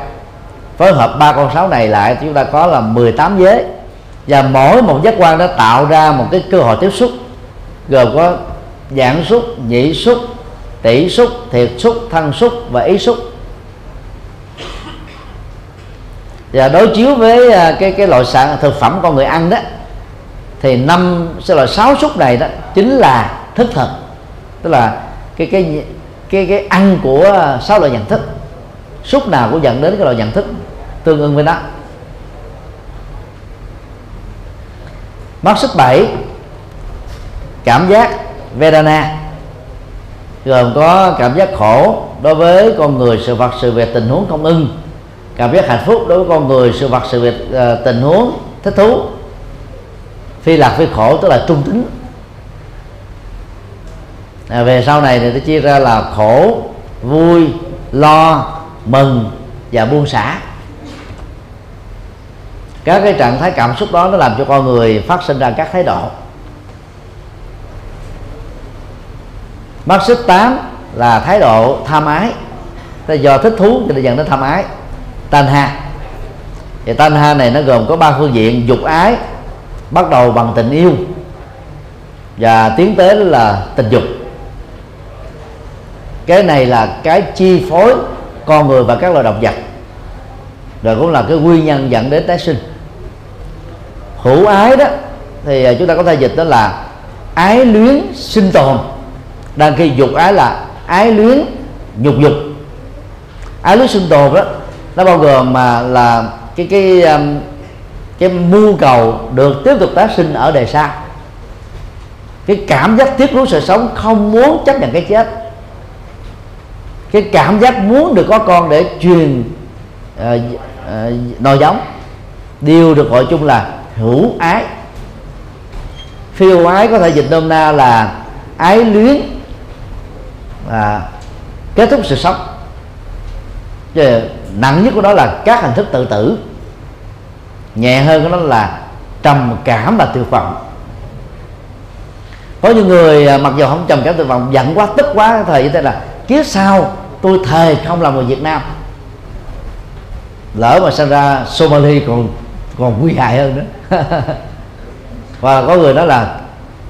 Phối hợp ba con sáu này lại, chúng ta có là 18 giới và mỗi một giác quan đã tạo ra một cái cơ hội tiếp xúc, gồm có dạng xúc, nhị xúc, tỷ xúc, thiệt xúc, thân xúc và ý xúc. Và đối chiếu với à, cái cái loại sản thực phẩm con người ăn đó, thì năm, sẽ là sáu xúc này đó, chính là thức thực tức là cái cái cái cái ăn của sáu loại nhận thức. Xúc nào cũng dẫn đến cái loại nhận thức tương ứng với nó. Mắt xích bảy. Cảm giác Vedana gồm có cảm giác khổ đối với con người sự vật sự việc tình huống không ưng cảm giác hạnh phúc đối với con người sự vật sự việc uh, tình huống thích thú. Phi lạc phi khổ tức là trung tính. À, về sau này thì nó chia ra là khổ vui lo mừng và buông xả các cái trạng thái cảm xúc đó nó làm cho con người phát sinh ra các thái độ. Mắt xích tám là thái độ tham ái. Là do thích thú cho nên dẫn đến tham ái. Tan ha thì tan ha này nó gồm có ba phương diện, dục ái, bắt đầu bằng tình yêu và tiến tới là tình dục. Cái này là cái chi phối con người và các loài động vật. Rồi cũng là cái nguyên nhân dẫn đến tái sinh hữu ái đó thì à, chúng ta có thể dịch đó là ái luyến sinh tồn. Đang khi dục ái là ái luyến nhục dục. Ái luyến sinh tồn đó nó bao gồm mà là cái cái à, cái mưu cầu được tiếp tục tái sinh ở đời sau cái cảm giác tiếc nuối sự sống không muốn chấp nhận cái chết. Cái cảm giác muốn được có con để truyền uh, uh, nòi giống. Đều được gọi chung là hữu ái. Phiêu ái có thể dịch nôm na là ái luyến là kết thúc sự sống. Chứ nặng nhất của đó là các hình thức tự tử. Nhẹ hơn của nó là trầm cảm và tuyệt vọng. Có những người à, mặc dù không trầm cảm, tuyệt vọng, giận quá, tức quá, thời như thế là, kiếp sau tôi thề không làm người Việt Nam. Lỡ mà sinh ra Somali còn còn nguy hại hơn nữa. Và có người nói là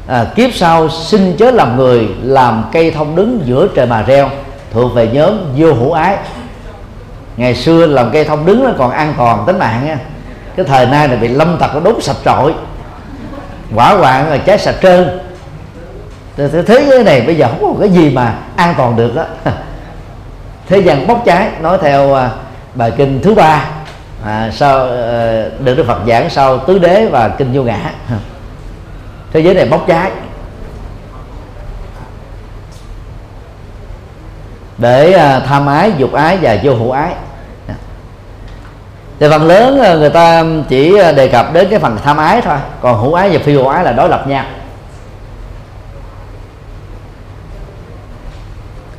à, kiếp sau xin chớ làm người làm cây thông đứng giữa trời mà reo thuộc về nhóm vô hữu ái. Ngày xưa làm cây thông đứng nó còn an toàn tính mạng nha. Cái thời nay là bị lâm tặc nó đốt sạch trội quả hoạn rồi cháy sạch trơn. Thế giới này bây giờ không có cái gì mà an toàn được đó. Thế gian bốc cháy nói theo à, bài kinh thứ ba à, sau ờ, được đức phật giảng sau tứ đế và kinh vô ngã. Thế giới này bốc cháy. Để ờ, tham ái dục ái và vô hữu ái. Thì phần lớn ờ, người ta chỉ đề cập đến cái phần tham ái thôi. Còn hữu ái và phi hữu ái là đối lập nhau.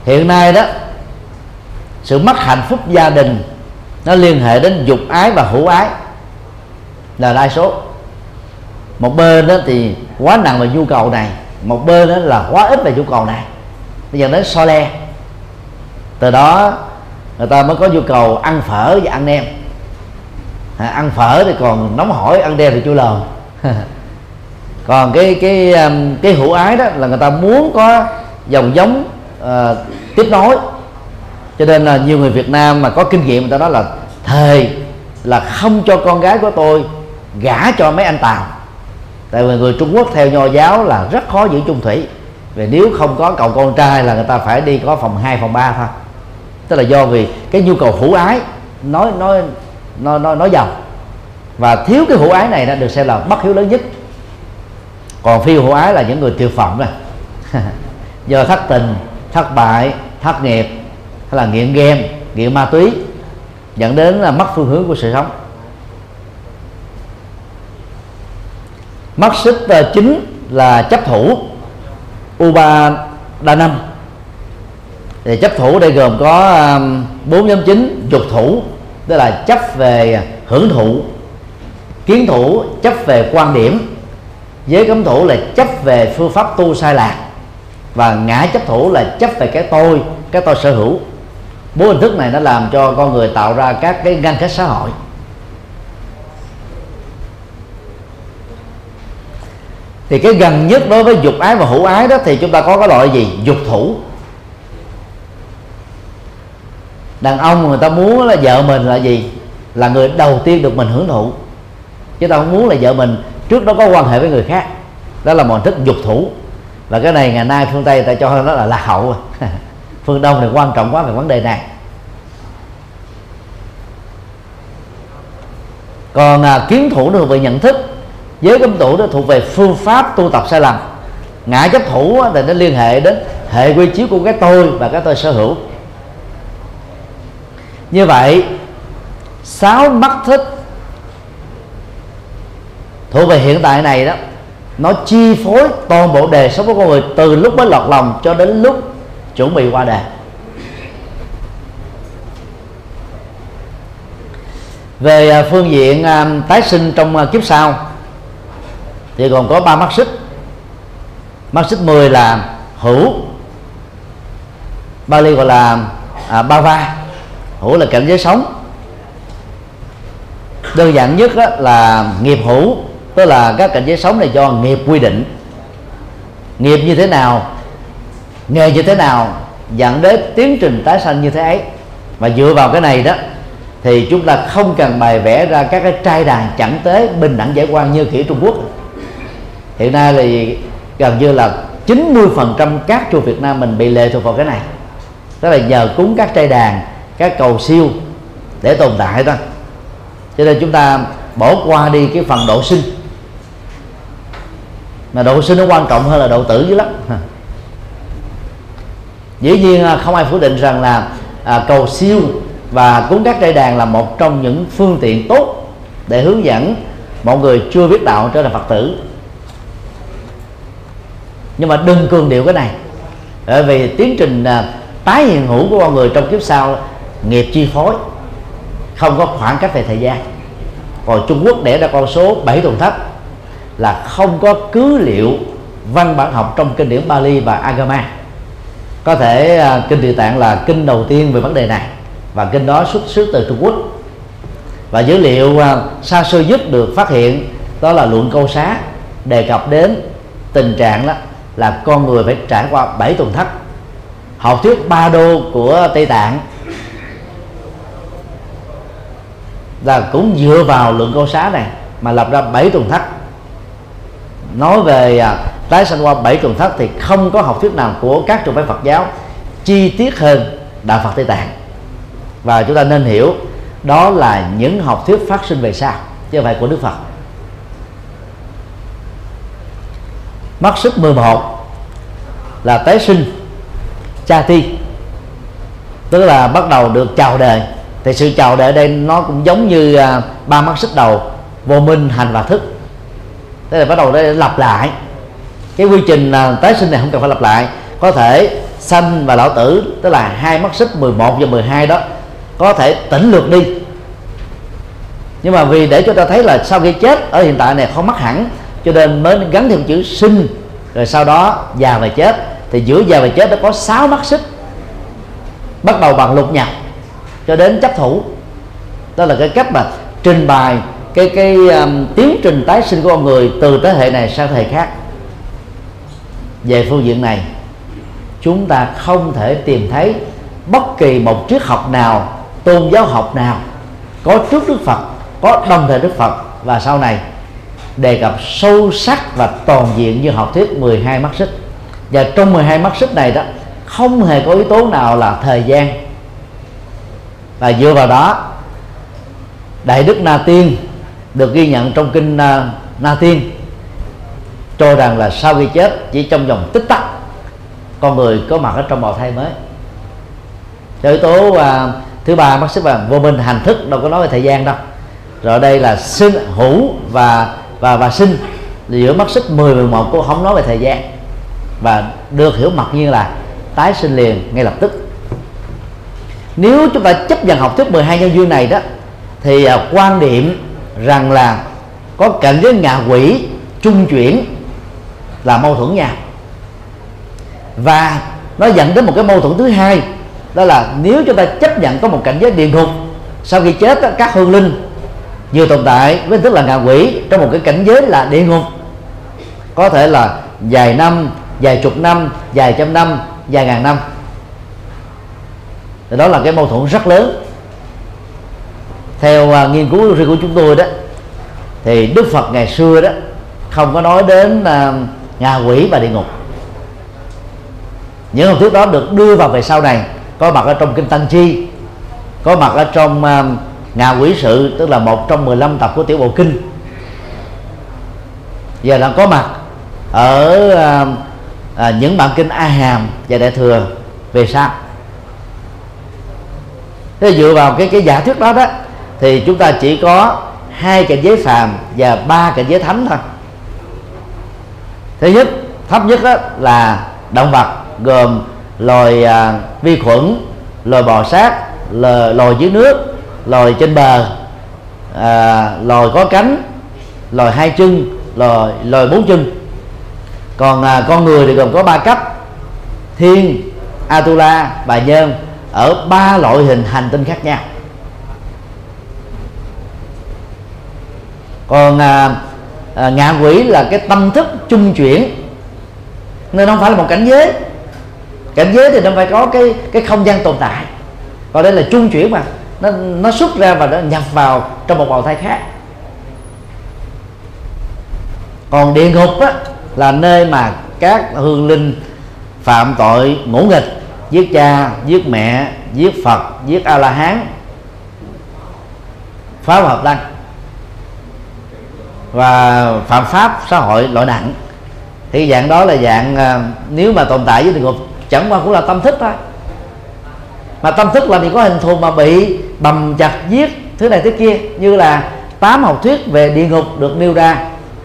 Hiện nay đó sự mất hạnh phúc gia đình nó liên hệ đến dục ái và hữu ái. Là đa số. Một bên đó thì quá nặng về nhu cầu này một bên đó là quá ít về nhu cầu này. Bây giờ đến so le. Từ đó người ta mới có nhu cầu ăn phở và ăn nem. À, ăn phở thì còn nóng hổi ăn nem thì chua lờn. Còn cái cái um, cái hữu ái đó là người ta muốn có dòng giống uh, tiếp nối cho nên là nhiều người Việt Nam mà có kinh nghiệm người ta nói là thề là không cho con gái của tôi gả cho mấy anh Tàu. Tại vì người Trung Quốc theo nho giáo là rất khó giữ chung thủy. Vì nếu không có cậu con trai là người ta phải đi có phòng 2, phòng 3 thôi. Tức là do vì cái nhu cầu hữu ái nói nói nói nói, nói giàu và thiếu cái hữu ái này nó được xem là bất hiếu lớn nhất. Còn phi hữu ái là những người tuyệt vọng này do thất tình thất bại thất nghiệp là nghiện game, nghiện ma túy, dẫn đến là mất phương hướng của sự sống. Mắt xích chính là chấp thủ uba đa năm thì chấp thủ đây gồm có um, bốn nhóm chính, dục thủ, tức là chấp về hưởng thụ, kiến thủ, chấp về quan điểm. Giới cấm thủ là chấp về phương pháp tu sai lạc và ngã chấp thủ là chấp về cái tôi cái tôi sở hữu bốn hình thức này nó làm cho con người tạo ra các cái ngăn cách xã hội. Thì cái gần nhất đối với dục ái và hữu ái đó thì chúng ta có cái loại gì? Dục thủ. Đàn ông người ta muốn là vợ mình là gì? Là người đầu tiên được mình hưởng thụ. Chứ ta không muốn là vợ mình, trước đó có quan hệ với người khác. Đó là một thức dục thủ. Và cái này ngày nay phương tây ta cho nó là lạc hậu. phương đông thì quan trọng quá về vấn đề này. Còn à, kiến thủ thuộc về nhận thức giới cấm thủ đó thuộc về phương pháp tu tập sai lầm. Ngã chấp thủ thì nó liên hệ đến hệ quy chiếu của cái tôi và cái tôi sở hữu. Như vậy sáu mắt thích thuộc về hiện tại này đó nó chi phối toàn bộ đề sống của con người từ lúc mới lọt lòng cho đến lúc chuẩn bị qua đề về à, phương diện à, tái sinh trong à, kiếp sau thì còn có ba mắt xích. Mắt xích 10 là hữu Bali gọi là à, ba va. Hữu là cảnh giới sống. Đơn giản nhất là nghiệp hữu tức là các cảnh giới sống này do nghiệp quy định. Nghiệp như thế nào? Nghề như thế nào, dẫn đến tiến trình tái sanh như thế ấy. Và dựa vào cái này đó, thì chúng ta không cần bài vẽ ra các cái trai đàn chẳng tế bình đẳng giải quan như kiểu Trung Quốc. Hiện nay thì gần như là 90% các chùa Việt Nam mình bị lệ thuộc vào cái này. Tức là nhờ cúng các trai đàn, các cầu siêu để tồn tại thôi. Cho nên chúng ta bỏ qua đi cái phần độ sinh. Mà độ sinh nó quan trọng hơn là độ tử dữ lắm dĩ nhiên à, không ai phủ định rằng là à, cầu siêu và cúng các trai đàn là một trong những phương tiện tốt để hướng dẫn mọi người chưa biết đạo trở thành phật tử. Nhưng mà đừng cường điệu cái này bởi vì tiến trình à, tái hiện hữu của con người trong kiếp sau nghiệp chi phối không có khoảng cách về thời gian. Còn Trung Quốc để ra con số 7 tuần thấp là không có cứ liệu văn bản học trong kinh điển Bali và Agama có thể uh, kinh địa tạng là kinh đầu tiên về vấn đề này và kinh đó xuất xứ từ Trung Quốc. Và dữ liệu uh, xa xưa nhất được phát hiện đó là luận câu xá đề cập đến tình trạng đó là con người phải trải qua 7 tuần thất học thuyết ba đô của Tây Tạng là cũng dựa vào luận câu xá này mà lập ra bảy tuần thất. Nói về à, tái sanh qua bảy tuần thất thì không có học thuyết nào của các trường phái Phật giáo chi tiết hơn đạo Phật Tây Tạng. Và chúng ta nên hiểu đó là những học thuyết phát sinh về sau, chứ không phải của Đức Phật. Mắt sức 11 là tái sinh cha ti tức là bắt đầu được chào đời. Thì sự chào đời đây nó cũng giống như à, ba mắt sức đầu vô minh, hành và thức. Thế là bắt đầu đây lặp lại cái quy trình à, tái sinh này không cần phải lặp lại. Có thể sanh và lão tử tức là hai mắt xích 11 và 12 đó có thể tỉnh lược đi. Nhưng mà vì để cho ta thấy là sau khi chết ở hiện tại này không mắc hẳn cho nên mới gắn thêm chữ sinh rồi sau đó già và chết. Thì giữa già và chết nó có sáu mắt xích bắt đầu bằng lục nhập cho đến chấp thủ. Đó là cái cách mà trình bày cái cái um, tiến trình tái sinh của con người từ thế hệ này sang thế hệ khác về phương diện này, chúng ta không thể tìm thấy bất kỳ một triết học nào, tôn giáo học nào có trước Đức Phật, có đồng thời Đức Phật. Và sau này, đề cập sâu sắc và toàn diện như học thuyết 12 mắt xích. Và trong 12 mắt xích này đó, không hề có yếu tố nào là thời gian. Và dựa vào đó, đại đức na tiên được ghi nhận trong kinh à, na tiên cho rằng là sau khi chết, chỉ trong vòng tích tắc, con người có mặt ở trong bào thai mới. Cho yếu tố và thứ ba, bác sĩ và vô minh hành thức, đâu có nói về thời gian đâu. Rồi đây là sinh, hữu và và và sinh. Giữa mắt sức 10 11 cô không nói về thời gian. Và được hiểu mặt như là tái sinh liền ngay lập tức. Nếu chúng ta chấp nhận học thuyết 12 nhân duyên này đó, thì à, quan điểm rằng là có cảnh giới ngạ quỷ trung chuyển là mâu thuẫn nhau và nó dẫn đến một cái mâu thuẫn thứ hai đó là nếu chúng ta chấp nhận có một cảnh giới địa ngục sau khi chết các hương linh vừa tồn tại với tức là ngạ quỷ trong một cái cảnh giới là địa ngục. Có thể là vài năm vài chục năm vài trăm năm vài ngàn năm. Thì đó là cái mâu thuẫn rất lớn. Theo uh, nghiên cứu riêng của chúng tôi đó thì đức phật ngày xưa đó không có nói đến uh, ngạ quỷ và địa ngục. Những học thuyết đó được đưa vào về sau này có mặt ở trong kinh tăng chi có mặt ở trong uh, ngạ quỷ sự tức là một trong 15 tập của tiểu bộ kinh. Giờ là có mặt ở uh, uh, những bản kinh a hàm và đại thừa về sau. Thế dựa vào cái cái giả thuyết đó đó thì chúng ta chỉ có hai cảnh giới phàm và ba cảnh giới thánh thôi thứ nhất thấp nhất đó là động vật gồm loài à, vi khuẩn loài bò sát loài, loài dưới nước loài trên bờ à, loài có cánh loài hai chân loài loài bốn chân. Còn à, con người thì gồm có ba cấp thiên atula và nhân ở ba loại hình hành tinh khác nhau. Còn à, à, ngạ quỷ là cái tâm thức trung chuyển. Nên không phải là một cảnh giới. Cảnh giới thì nó phải có cái cái không gian tồn tại. Còn đây là trung chuyển mà. Nó nó xuất ra và nó nhập vào trong một bào thai khác. Còn địa ngục á, là nơi mà các hương linh phạm tội ngỗ nghịch giết cha giết mẹ giết phật giết a la hán phá hợp đăng và phạm pháp xã hội loại nặng. Thì dạng đó là dạng à, nếu mà tồn tại với địa ngục chẳng qua cũng là tâm thức thôi. Mà tâm thức là thì có hình thù mà bị bầm chặt giết thứ này thứ kia như là tám học thuyết về địa ngục được nêu ra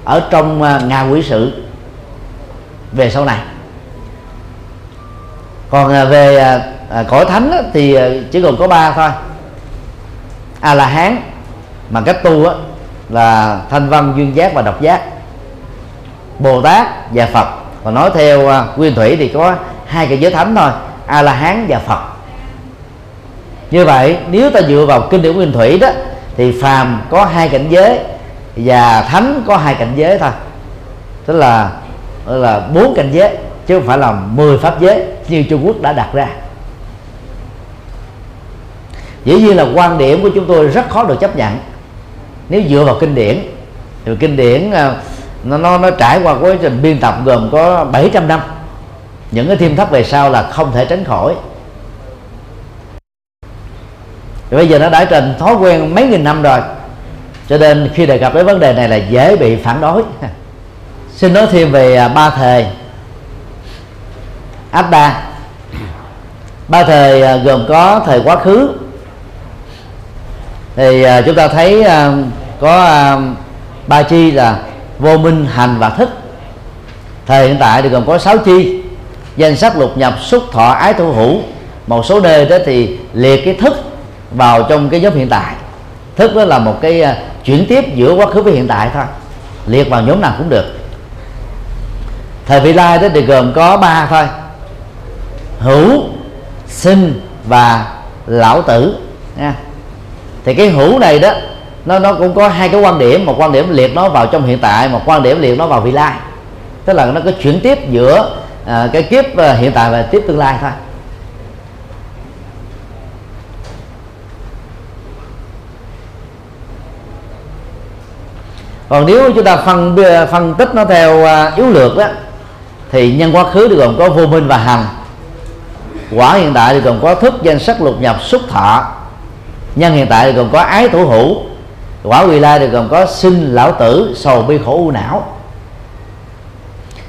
ở trong à, ngà quỷ sự. Về sau này. Còn à, về à, cõi thánh thì chỉ gồm có ba thôi. A la hán mà cách tu á, là thanh văn duyên giác và độc giác, bồ tát và phật. Và nói theo à, nguyên thủy thì có hai cái giới thánh thôi, a la hán và phật. Như vậy, nếu ta dựa vào kinh điển nguyên thủy đó, thì phàm có hai cảnh giới và thánh có hai cảnh giới thôi. Tức là là bốn cảnh giới, chứ không phải là 10 pháp giới như Trung Quốc đã đặt ra. Dĩ nhiên là quan điểm của chúng tôi rất khó được chấp nhận nếu dựa vào kinh điển thì kinh điển à, nó nó, nó trải qua quá trình biên tập gồm có 700 năm. Những cái thêm thấp về sau là không thể tránh khỏi. Thì bây giờ nó đã thành thói quen mấy nghìn năm rồi. Cho nên khi đề cập đến vấn đề này là dễ bị phản đối. Xin nói thêm về à, ba thề. Adda. Ba thời à, gồm có thời quá khứ. Thì chúng ta thấy có à, ba chi là vô minh, hành và thức. Thời hiện tại thì gồm có sáu chi. Danh sách lục nhập, xúc, thọ, ái thủ hữu. Một số nơi đó thì liệt cái thức vào trong cái nhóm hiện tại. Thức đó là một cái à, chuyển tiếp giữa quá khứ với hiện tại thôi. Liệt vào nhóm nào cũng được. Thời vị lai đó thì gồm có ba thôi. Hữu, sinh và lão tử. Nha. Thì cái hữu này đó nó nó cũng có hai cái quan điểm. Một quan điểm liệt nó vào trong hiện tại một quan điểm liệt nó vào vị lai. Tức là nó có chuyển tiếp giữa à, cái kiếp à, hiện tại và tiếp tương lai thôi. Còn nếu chúng ta phân à, phân tích nó theo à, yếu lược đó thì nhân quá khứ thì gồm có vô minh và hành. Quả hiện tại thì gồm có thức danh sắc lục nhập xúc thọ. Nhân hiện tại thì gồm có ái thủ hữu quả vị lai thì gồm có sinh lão tử, sầu bi khổ u não.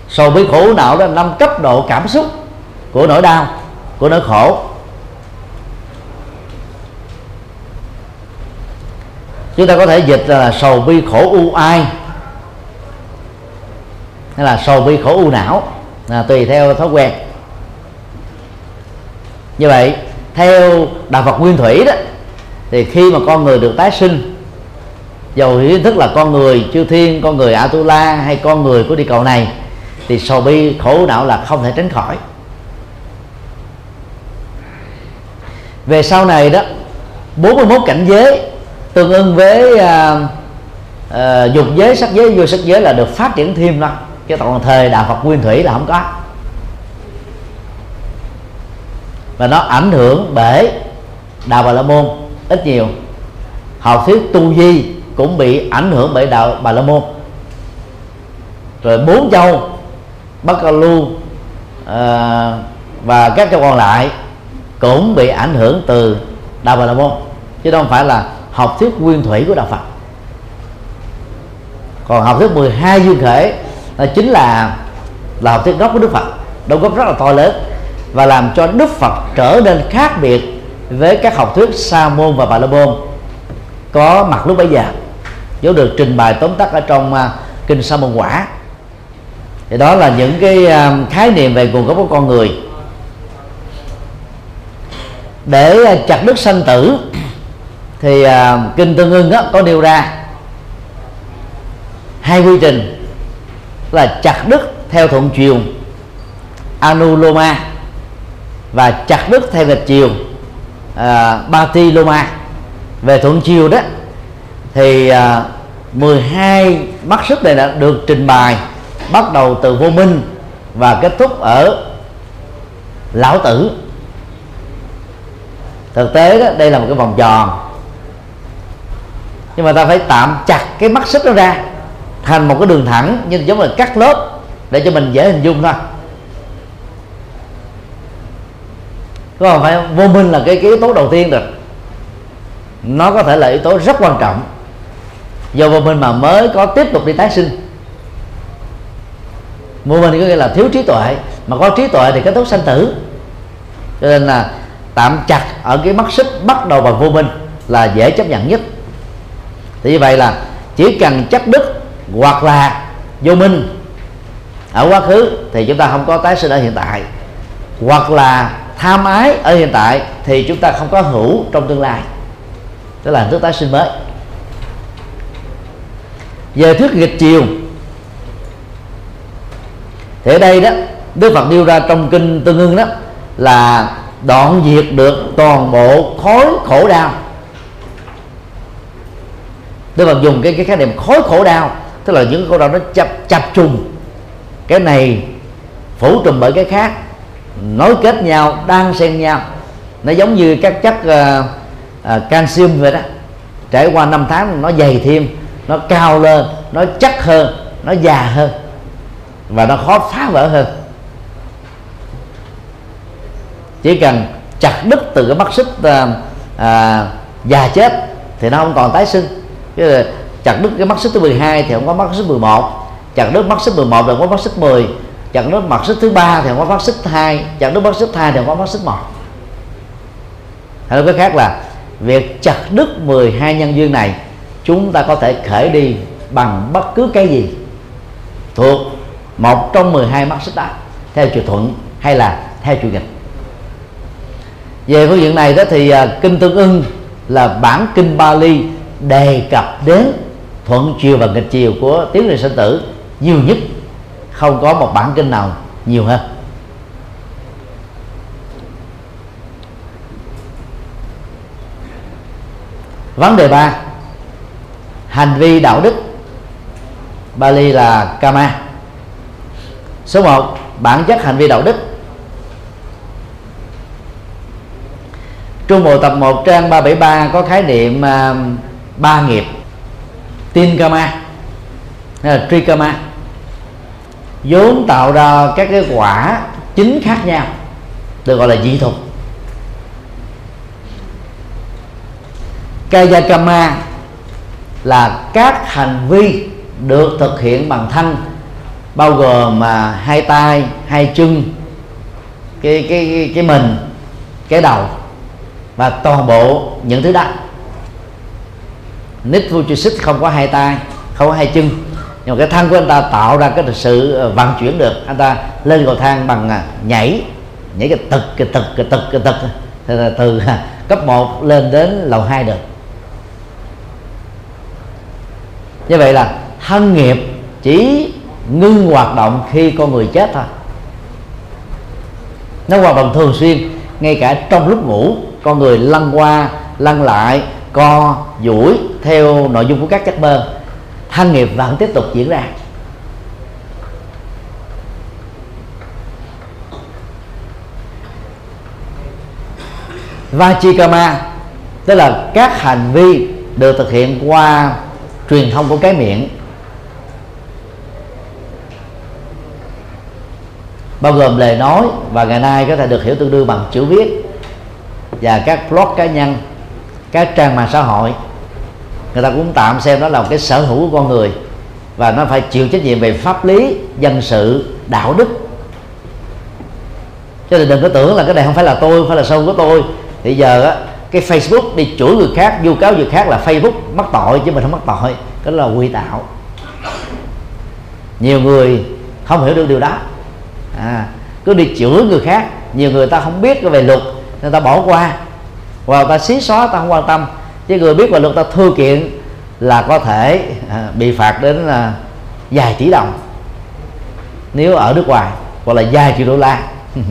Sầu bi khổ u não là năm cấp độ cảm xúc của nỗi đau, của nỗi khổ. Chúng ta có thể dịch là sầu bi khổ u ai, hay là sầu bi khổ u não. Là tùy theo thói quen. Như vậy, theo đạo Phật nguyên thủy đó, thì khi mà con người được tái sinh dầu ý thức là con người chư thiên con người atula hay con người của địa cầu này thì sầu bi khổ não là không thể tránh khỏi. Về sau này đó 41 cảnh giới tương ứng với à, à, dục giới sắc giới vô sắc giới là được phát triển thêm đó. Cái toàn thời đạo Phật nguyên thủy là không có. Và nó ảnh hưởng bởi đạo bà la môn ít nhiều. Học thuyết tu di cũng bị ảnh hưởng bởi đạo bà la môn. Rồi bốn châu bắc ca lu à, và các châu còn lại cũng bị ảnh hưởng từ đạo bà la môn. Chứ không phải là học thuyết nguyên thủy của đạo phật. Còn học thuyết 12 duyên khởi là chính là là học thuyết gốc của đức phật. Đóng góp rất là to lớn và làm cho đức phật trở nên khác biệt với các học thuyết sa môn và bà la môn có mặt lúc bấy giờ vốn được trình bày tóm tắt ở trong uh, kinh sa môn quả. Thì đó là những cái uh, khái niệm về nguồn gốc của con người. Để uh, chặt đứt sanh tử thì uh, kinh tương ưng đó, có nêu ra hai quy trình là chặt đứt theo thuận chiều anuloma và chặt đứt theo nghịch chiều uh, Bati Loma về thuận chiều đó thì à, 12 mắt sức này đã được trình bày bắt đầu từ vô minh và kết thúc ở lão tử. Thực tế đó đây là một cái vòng tròn. Nhưng mà ta phải tạm chặt cái mắt xích nó ra thành một cái đường thẳng như giống là cắt lớp để cho mình dễ hình dung thôi. Có không? Phải vô minh là cái, cái yếu tố đầu tiên được nó có thể là yếu tố rất quan trọng do vô minh mà mới có tiếp tục đi tái sinh. Vô minh có nghĩa là thiếu trí tuệ, mà có trí tuệ thì kết thúc sanh tử. Cho nên là tạm chặt ở cái mắt xích, bắt đầu bằng vô minh là dễ chấp nhận nhất. Thì như vậy là chỉ cần chấp đức hoặc là vô minh ở quá khứ thì chúng ta không có tái sinh ở hiện tại. Hoặc là tham ái ở hiện tại thì chúng ta không có hữu trong tương lai. Tức là thức tái sinh mới về thuyết nghịch chiều. Thì ở đây đó Đức Phật nêu ra trong kinh Tương ưng đó là đoạn diệt được toàn bộ khối khổ đau. Đức Phật dùng cái cái khái niệm khối khổ đau tức là những khổ đau nó chập chập trùng. Cái này phủ trùm bởi cái khác nối kết nhau đan xen nhau. Nó giống như các chất uh, uh, canxi vậy đó. Trải qua năm tháng nó dày thêm nó cao lên nó chắc hơn nó già hơn và nó khó phá vỡ hơn. Chỉ cần chặt đứt từ cái mắt xích à, à, già chết thì nó không còn tái sinh. Cái chặt đứt cái mắt xích thứ 12 thì không có mắt xích 11 chặt đứt mắt xích 11 thì không có mắt xích 10 chặt đứt mắt xích thứ ba thì không có mắt xích 2 chặt đứt mắt xích 2 thì không có mắt xích 1 hay nói cách khác là việc chặt đứt 12 nhân duyên này chúng ta có thể khởi đi bằng bất cứ cái gì thuộc một trong 12 mắt xích đó, theo chiều thuận hay là theo chiều nghịch. Về phương diện này đó thì à, kinh tương ưng là bản kinh Bali đề cập đến thuận chiều và nghịch chiều của tiến người sinh tử nhiều nhất. Không có một bản kinh nào nhiều hơn. Vấn đề ba hành vi đạo đức. Bali là kama số 1 bản chất hành vi đạo đức. Trung Bộ tập 1 trang 373 có khái niệm uh, ba nghiệp. Tin Kama hay là Tri Kama vốn tạo ra các cái quả chính khác nhau được gọi là dị thuật. Kaya Kama là các hành vi được thực hiện bằng thân bao gồm mà hai tay hai chân cái cái cái, mình cái đầu và toàn bộ những thứ đó Nick xích không có hai tay không có hai chân nhưng mà cái thân của anh ta tạo ra cái sự vận chuyển được anh ta lên cầu thang bằng nhảy nhảy cái tực cái tực cái tực cái tực từ, từ cấp 1 lên đến lầu 2 được như vậy là thân nghiệp chỉ ngưng hoạt động khi con người chết thôi. Nó hoạt động thường xuyên, ngay cả trong lúc ngủ, con người lăn qua, lăn lại, co, duỗi theo nội dung của các giấc mơ. Thân nghiệp vẫn tiếp tục diễn ra. Vachikama tức là các hành vi được thực hiện qua truyền thông của cái miệng. Bao gồm lời nói và ngày nay có thể được hiểu tương đương bằng chữ viết và các blog cá nhân, các trang mạng xã hội. Người ta cũng tạm xem đó là một cái sở hữu của con người và nó phải chịu trách nhiệm về pháp lý, dân sự, đạo đức. Cho nên đừng có tưởng là cái này không phải là tôi phải là sâu của tôi. Thì giờ á cái Facebook đi chửi người khác vu cáo người khác là Facebook mắc tội chứ mình không mắc tội đó là quy tạo. Nhiều người không hiểu được điều đó. À, cứ đi chửi người khác nhiều người ta không biết về luật người ta bỏ qua. Hoặc người ta xí xóa ta không quan tâm. Chứ người biết về luật ta thư kiện là có thể à, bị phạt đến là vài tỷ đồng. Nếu ở nước ngoài hoặc là vài triệu đô la.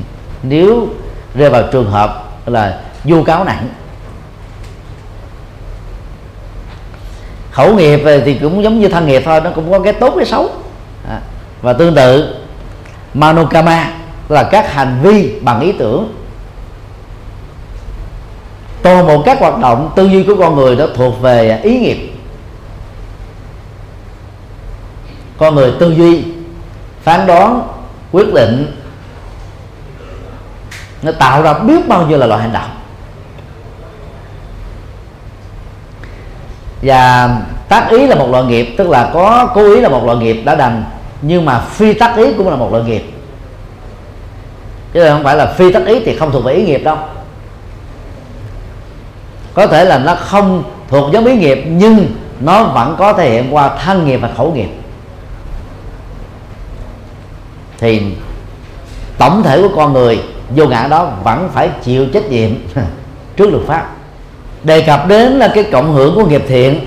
Nếu rơi vào trường hợp là vu cáo nặng. Khẩu nghiệp thì cũng giống như thân nghiệp thôi nó cũng có cái tốt cái xấu. À, và tương tự manokama là các hành vi bằng ý tưởng. Toàn bộ các hoạt động tư duy của con người đó thuộc về ý nghiệp. Con người tư duy phán đoán quyết định nó tạo ra biết bao nhiêu là loại hành động. Và tác ý là một loại nghiệp, tức là có cố ý là một loại nghiệp đã đành, nhưng mà phi tác ý cũng là một loại nghiệp. Chứ không phải là phi tác ý thì không thuộc về ý nghiệp đâu. Có thể là nó không thuộc giống ý nghiệp, nhưng nó vẫn có thể hiện qua thân nghiệp và khẩu nghiệp. Thì tổng thể của con người, vô ngã đó vẫn phải chịu trách nhiệm trước luật pháp đề cập đến là cái cộng hưởng của nghiệp thiện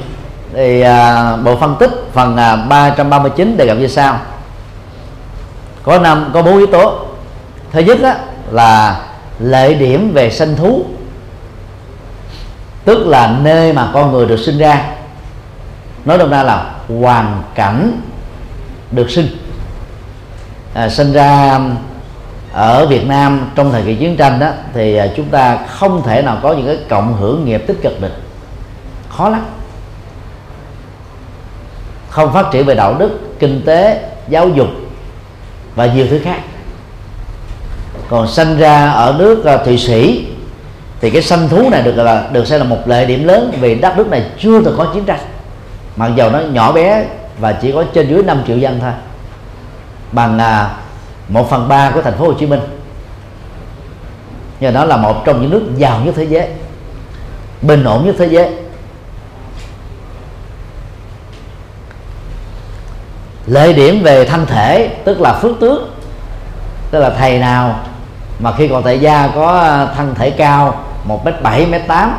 thì à, bộ phân tích phần à, 339 đề cập như sau. Có năm có bốn yếu tố. Thứ nhất á, là lợi điểm về sanh thú tức là nơi mà con người được sinh ra. Nói đông ra là hoàn cảnh được sinh. À, sinh ra ở Việt Nam trong thời kỳ chiến tranh đó, thì à, chúng ta không thể nào có những cái cộng hưởng nghiệp tích cực được. Khó lắm. Không phát triển về đạo đức, kinh tế, giáo dục và nhiều thứ khác. Còn sinh ra ở nước à, thụy sĩ, thì cái sanh thú này được là được xem là một lợi điểm lớn vì đất nước này chưa từng có chiến tranh. Mặc dầu nó nhỏ bé và chỉ có trên dưới 5 triệu dân thôi. Bằng à, một phần ba của thành phố Hồ Chí Minh. Nhờ nó là một trong những nước giàu nhất thế giới, bình ổn nhất thế giới. Lợi điểm về thân thể, tức là phước tướng tức là thầy nào mà khi còn tại gia có thân thể cao một mét bảy, mét tám,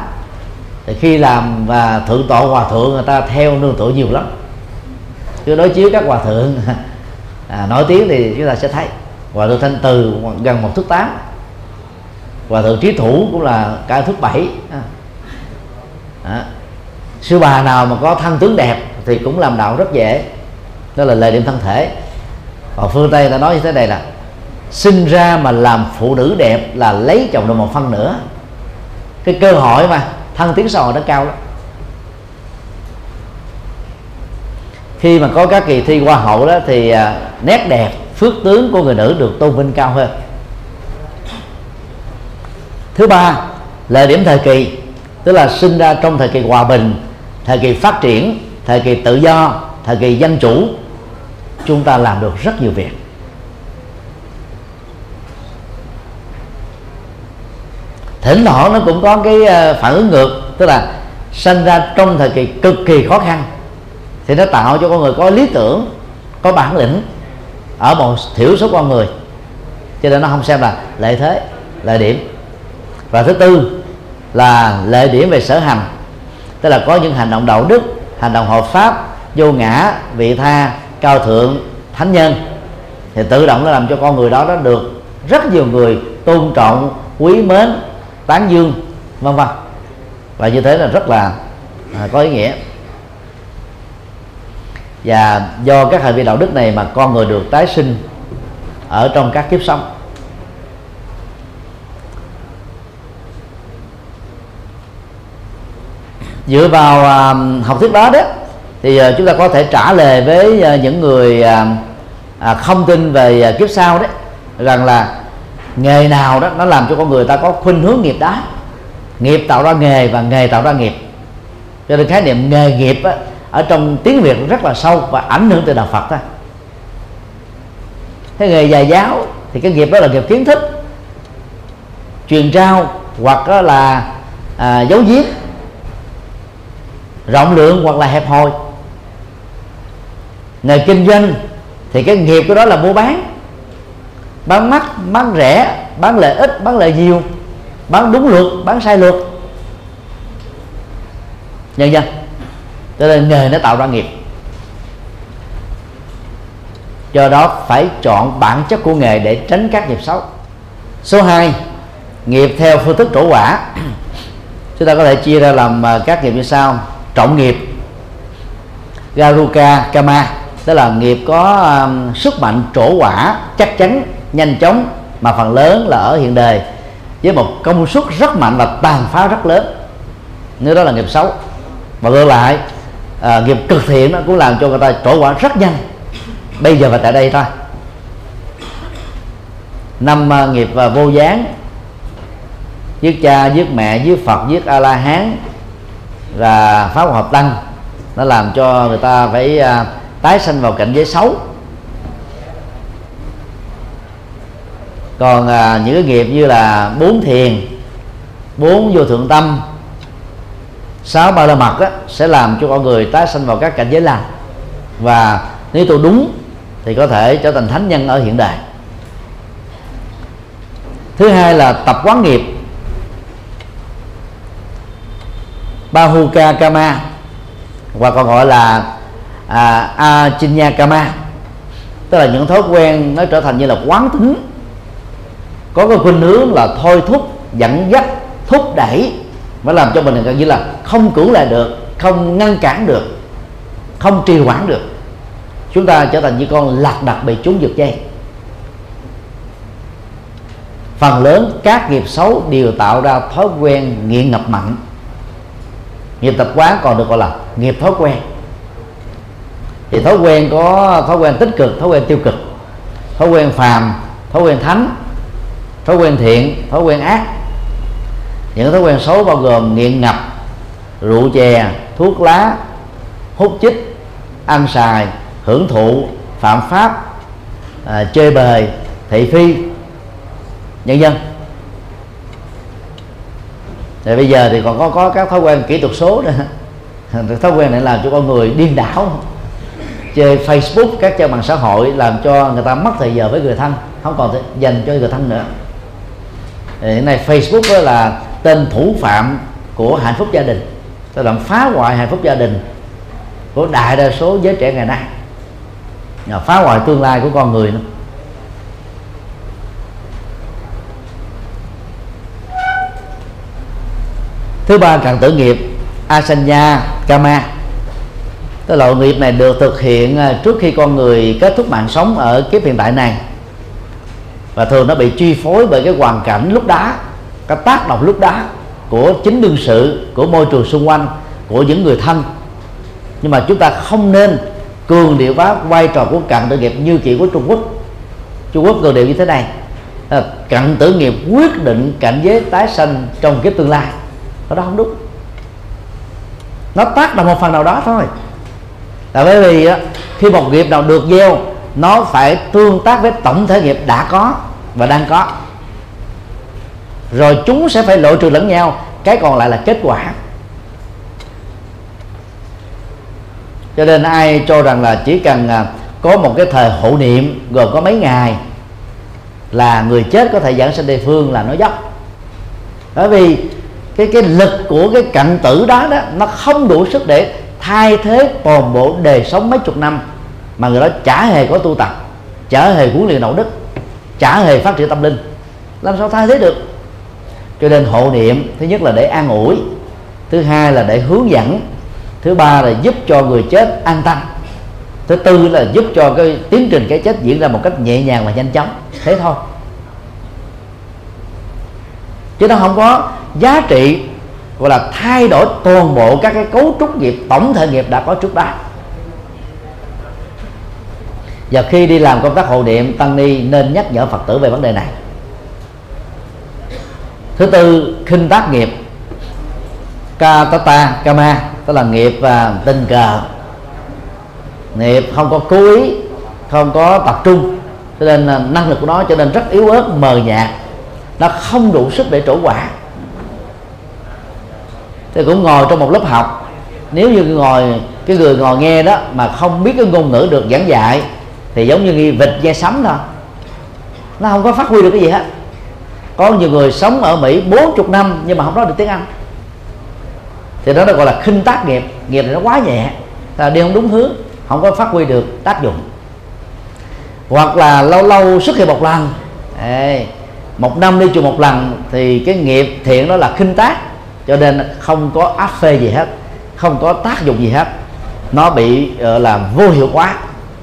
thì khi làm và thượng tọa hòa thượng, người ta theo nương tựa nhiều lắm. Cứ đối chiếu các hòa thượng à, nổi tiếng thì chúng ta sẽ thấy. Hòa thượng thanh từ gần một thước tám. Hòa thượng trí thủ cũng là cả thước bảy. À. à. sư bà nào mà có thân tướng đẹp thì cũng làm đạo rất dễ. Đó là lời điểm thân thể. Còn phương tây ta nói như thế này là sinh ra mà làm phụ nữ đẹp là lấy chồng được một phân nữa. Cái cơ hội mà thăng tiến xã hội nó cao lắm. Khi mà có các kỳ thi hoa hậu đó thì à, nét đẹp, phước tướng của người nữ được tôn vinh cao hơn. Thứ ba, là điểm thời kỳ, tức là sinh ra trong thời kỳ hòa bình, thời kỳ phát triển, thời kỳ tự do, thời kỳ dân chủ. Chúng ta làm được rất nhiều việc. Thỉnh thoảng nó cũng có cái ờ, phản ứng ngược, tức là sinh ra trong thời kỳ cực kỳ khó khăn. Thì nó tạo cho con người có lý tưởng, có bản lĩnh ở một thiểu số con người. Cho nên nó không xem là lợi thế lợi điểm. Và thứ tư là lợi điểm về sở hành. Tức là có những hành động đạo đức hành động hợp pháp vô ngã vị tha cao thượng thánh nhân. Thì tự động nó làm cho con người đó nó được rất nhiều người tôn trọng quý mến tán dương vân vân. Và như thế là rất là à, có ý nghĩa và do các hành vi đạo đức này mà con người được tái sinh ở trong các kiếp sống. Dựa vào uh, học thuyết đó đó thì uh, chúng ta có thể trả lời với uh, những người uh, uh, không tin về uh, kiếp sau đấy rằng là nghề nào đó nó làm cho con người ta có khuynh hướng nghiệp đó nghiệp tạo ra nghề và nghề tạo ra nghiệp. Cho nên khái niệm nghề nghiệp á, ở trong tiếng việt rất là sâu và ảnh hưởng từ đạo phật ta. cái nghề nhà giáo thì cái nghiệp đó là nghiệp kiến thức truyền trao hoặc là à, giấu giếm rộng lượng hoặc là hẹp hòi. Nghề kinh doanh thì cái nghiệp của đó là mua bán bán mắc bán rẻ bán lợi ích bán lợi nhiều bán đúng luật bán sai luật. Nhân dân cho nên nghề nó tạo ra nghiệp. Do đó phải chọn bản chất của nghề để tránh các nghiệp xấu. Số 2 nghiệp theo phương thức trổ quả. Chúng ta có thể chia ra làm à, các nghiệp như sau. Trọng nghiệp garuka kama. Tức là nghiệp có um, sức mạnh trổ quả chắc chắn nhanh chóng mà phần lớn là ở hiện đời với một công suất rất mạnh và tàn phá rất lớn. Nếu đó là nghiệp xấu. Và ngược lại à, nghiệp cực thiện nó cũng làm cho người ta trổ quả rất nhanh. Bây giờ và tại đây thôi. Năm à, nghiệp và vô gián. Giết cha giết mẹ giết phật giết a la hán và pháp hợp tăng. Nó làm cho người ta phải à, tái sanh vào cảnh giới xấu. Còn à, những cái nghiệp như là bốn thiền bốn vô thượng tâm sáu ba la mật á, sẽ làm cho con người tái sanh vào các cảnh giới lành. Và nếu tôi đúng thì có thể trở thành thánh nhân ở hiện đại. Thứ hai là tập quán nghiệp. Bahuka Kama và còn gọi là à, Achinya Kama tức là những thói quen nó trở thành như là quán tính. Có cái khuynh hướng là thôi thúc dẫn dắt thúc đẩy và làm cho mình gần như là không cưỡng lại được, không ngăn cản được, không trì hoãn được. Chúng ta trở thành như con lạc đặt bị trúng giật dây. Phần lớn các nghiệp xấu đều tạo ra thói quen nghiện ngập mạnh nghiệp tập quán còn được gọi là nghiệp thói quen. Thì thói quen có thói quen tích cực, thói quen tiêu cực. Thói quen phàm, thói quen thánh, thói quen thiện, thói quen ác những thói quen xấu bao gồm nghiện ngập rượu chè thuốc lá hút chích ăn xài hưởng thụ phạm pháp à, chơi bời thị phi nhân dân. Thì bây giờ thì còn có có các thói quen kỹ thuật số nữa. Thói quen này làm cho con người điên đảo. Chơi Facebook các trang mạng xã hội làm cho người ta mất thời giờ với người thân không còn dành cho người thân nữa. Hiện nay Facebook là tên thủ phạm của hạnh phúc gia đình. Ta làm phá hoại hạnh phúc gia đình của đại đa số giới trẻ ngày nay. Là phá hoại tương lai của con người nữa. Thứ ba cần tử nghiệp, asanya kama. Cái loại nghiệp này được thực hiện à, trước khi con người kết thúc mạng sống ở kiếp hiện tại này. Và thường nó bị chi phối bởi cái hoàn cảnh lúc đó cái tác động lúc đó của chính đương sự, của môi trường xung quanh, của những người thân. Nhưng mà chúng ta không nên cường điệu hóa vai trò của cận tử nghiệp như kiểu của Trung Quốc. Trung Quốc cường điệu như thế này. À, cận tử nghiệp quyết định cảnh giới tái sanh trong kiếp tương lai. Đó không đúng. Nó tác động một phần nào đó thôi. Là bởi vì khi một nghiệp nào được gieo, nó phải tương tác với tổng thể nghiệp đã có và đang có rồi chúng sẽ phải loại trừ lẫn nhau, cái còn lại là kết quả. Cho nên ai cho rằng là chỉ cần à, có một cái thời hộ niệm, gồm có mấy ngày, là người chết có thể giảng sinh địa phương là nó dốc. Bởi vì cái cái lực của cái cận tử đó đó, nó không đủ sức để thay thế toàn bộ đời sống mấy chục năm, mà người đó chả hề có tu tập, chả hề huấn luyện đạo đức, chả hề phát triển tâm linh. Làm sao thay thế được? Cho nên hộ niệm, thứ nhất là để an ủi, thứ hai là để hướng dẫn, thứ ba là giúp cho người chết an tâm, thứ tư là giúp cho cái tiến trình cái chết diễn ra một cách nhẹ nhàng và nhanh chóng. Thế thôi. Chứ nó không có giá trị gọi là thay đổi toàn bộ các cái cấu trúc nghiệp, tổng thể nghiệp đã có trước đó. Và khi đi làm công tác hộ niệm, tăng ni nên nhắc nhở phật tử về vấn đề này thứ tư, khinh tác nghiệp. Katata kama tức là nghiệp và tình cờ. Nghiệp không có cố ý, không có tập trung, cho nên năng lực của nó cho nên rất yếu ớt, mờ nhạt. Nó không đủ sức để trổ quả. Thì cũng ngồi trong một lớp học. Nếu như ngồi, cái người ngồi nghe đó mà không biết cái ngôn ngữ được giảng dạy, thì giống như vịt da sấm thôi. Nó không có phát huy được cái gì hết có nhiều người sống ở Mỹ 40 năm nhưng mà không nói được tiếng Anh. Thì đó là gọi là khinh tác nghiệp. Nghiệp này nó quá nhẹ. Là đi không đúng hướng không có phát huy được tác dụng. Hoặc là lâu lâu xuất hiện một lần. Ê, một năm đi chùa một lần thì cái nghiệp thiện đó là khinh tác. Cho nên không có áp phê gì hết không có tác dụng gì hết. Nó bị uh, là vô hiệu quá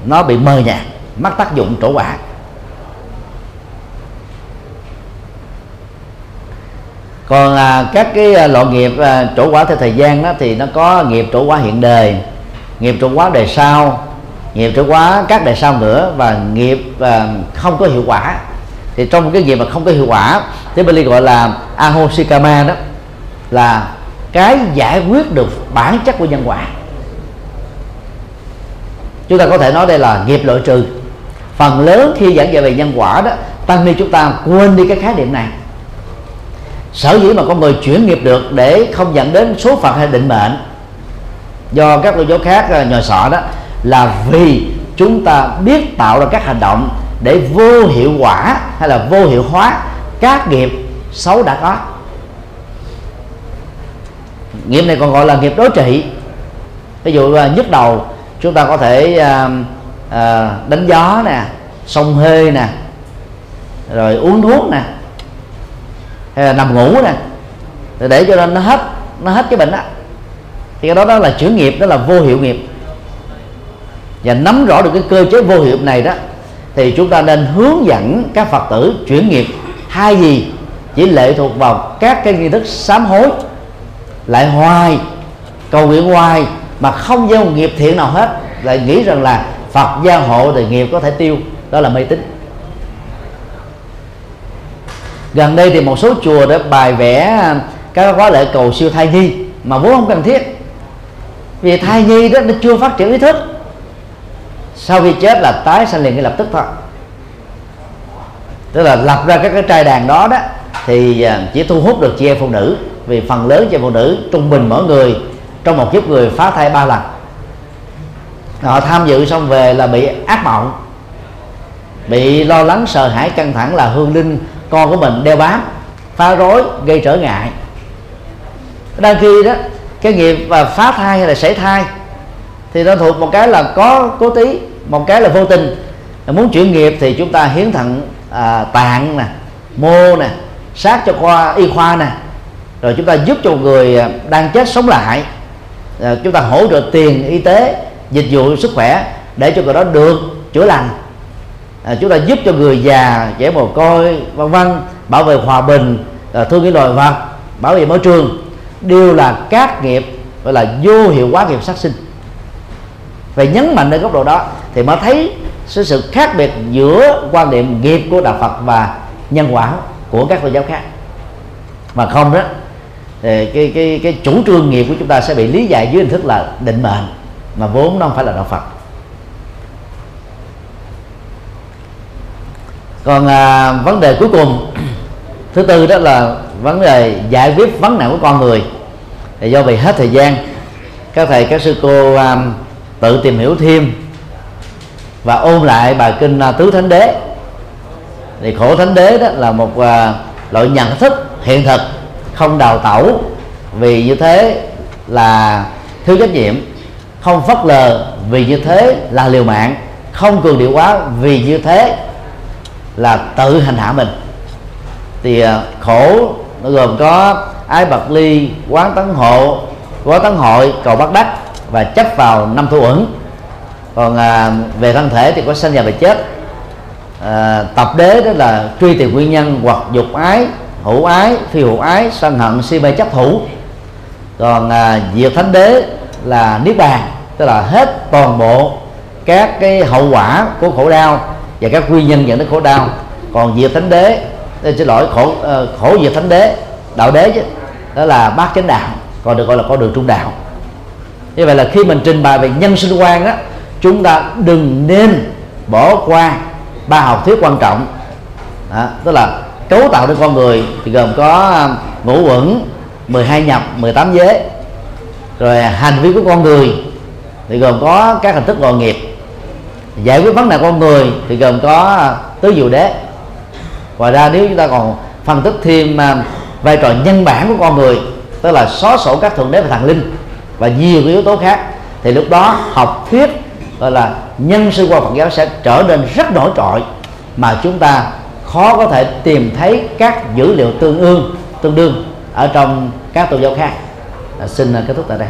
nó bị mờ nhạt mất tác dụng trổ quả. Còn à, các cái à, loại nghiệp à, trổ quả theo thời gian đó thì nó có nghiệp trổ quả hiện đời nghiệp trổ quả đời sau nghiệp trổ quả các đời sau nữa và nghiệp à, không có hiệu quả. Thì trong cái nghiệp mà không có hiệu quả thì Bali gọi là ahosikama đó là cái giải quyết được bản chất của nhân quả. Chúng ta có thể nói đây là nghiệp loại trừ. Phần lớn khi giảng dạy về nhân quả đó tăng ni chúng ta quên đi cái khái niệm này sở dĩ mà con người chuyển nghiệp được để không dẫn đến số phận hay định mệnh. Do các tôn giáo khác à, nhờ sọ đó là vì chúng ta biết tạo ra các hành động để vô hiệu quả hay là vô hiệu hóa các nghiệp xấu đã có. Nghiệp này còn gọi là nghiệp đối trị. Ví dụ là nhức đầu chúng ta có thể à, à, đánh gió nè sông hơi nè rồi uống thuốc nè hay là nằm ngủ nè. Để cho nó hết nó hết cái bệnh á. Thì cái đó đó là chuyển nghiệp, đó là vô hiệu nghiệp. Và nắm rõ được cái cơ chế vô hiệu này đó, thì chúng ta nên hướng dẫn các phật tử chuyển nghiệp. Hai gì? Chỉ lệ thuộc vào các cái nghi thức sám hối, lại hoài, cầu nguyện hoài, mà không gieo nghiệp thiện nào hết. Lại nghĩ rằng là phật gia hộ thì nghiệp có thể tiêu, đó là mê tín gần đây thì một số chùa đã bài vẽ à, các khóa lễ cầu siêu thai nhi mà vốn không cần thiết. Vì thai nhi đó nó chưa phát triển ý thức. Sau khi chết là tái sanh liền ngay lập tức thôi. Tức là lập ra các cái trai đàn đó đó, thì à, chỉ thu hút được chị em phụ nữ. Vì phần lớn chị em phụ nữ trung bình mỗi người, trong một kiếp người phá thai ba lần. Họ tham dự xong về là bị ác mộng, bị lo lắng sợ hãi căng thẳng là hương linh con của mình đeo bám phá rối gây trở ngại. Đang khi đó cái nghiệp và phá thai hay là sảy thai thì nó thuộc một cái là có cố tí một cái là vô tình. Muốn chuyển nghiệp thì chúng ta hiến thận à, tạng nè mô nè sát cho khoa y khoa nè. Rồi chúng ta giúp cho người à, đang chết sống lại. À, chúng ta hỗ trợ tiền y tế dịch vụ sức khỏe để cho người đó được chữa lành à, chúng ta giúp cho người già trẻ mồ côi vân vân bảo vệ hòa bình à, thương những loài vật bảo vệ môi trường. Đều là các nghiệp gọi là vô hiệu hóa nghiệp sát sinh. Phải nhấn mạnh ở góc độ đó thì mới thấy sự, sự khác biệt giữa quan niệm nghiệp của đạo Phật và nhân quả của các tôn giáo khác. Mà không đó thì cái cái cái chủ trương nghiệp của chúng ta sẽ bị lý giải dưới hình thức là định mệnh mà vốn nó không phải là đạo Phật. Còn à, vấn đề cuối cùng thứ tư đó là vấn đề giải quyết vấn nạn của con người. Thì do vì hết thời gian các thầy các sư cô à, tự tìm hiểu thêm và ôn lại bài kinh à, tứ thánh đế. Thì khổ thánh đế đó là một à, loại nhận thức hiện thực không đào tẩu. Vì như thế là thiếu trách nhiệm không phất lờ vì như thế là liều mạng không cường điệu quá vì như thế là tự hành hạ mình. Thì à, khổ nó gồm có ái bạc ly quán tấn hộ quán tấn hội cầu bắt đắc và chấp vào năm thủ ẩn còn à, về thân thể thì có sanh già và chết. À, tập đế đó là truy tìm nguyên nhân hoặc dục ái hữu ái phi hữu ái sân hận si mê chấp thủ. Còn à, diệt thánh đế là niết bàn tức là hết toàn bộ các cái hậu quả của khổ đau và các nguyên nhân dẫn đến khổ đau. Còn diệt thánh đế xin lỗi khổ uh, khổ diệt thánh đế đạo đế chứ đó là bát chánh đạo còn được gọi là con đường trung đạo. Như vậy là khi mình trình bày về nhân sinh quan đó chúng ta đừng nên bỏ qua ba học thuyết quan trọng. Đó, tức là cấu tạo nên con người thì gồm có ờ, ngũ uẩn 12 nhập 18 giới rồi hành vi của con người thì gồm có các hình thức ngồi nghiệp giải quyết vấn đề con người thì gồm có à, tứ diệu đế. Ngoài ra nếu chúng ta còn phân tích thêm à, vai trò nhân bản của con người tức là xóa sổ các thượng đế và thần linh và nhiều cái yếu tố khác thì lúc đó học thuyết gọi là nhân sư qua Phật giáo sẽ trở nên rất nổi trội mà chúng ta khó có thể tìm thấy các dữ liệu tương ương tương đương ở trong các tôn giáo khác. À, xin kết thúc tại đây.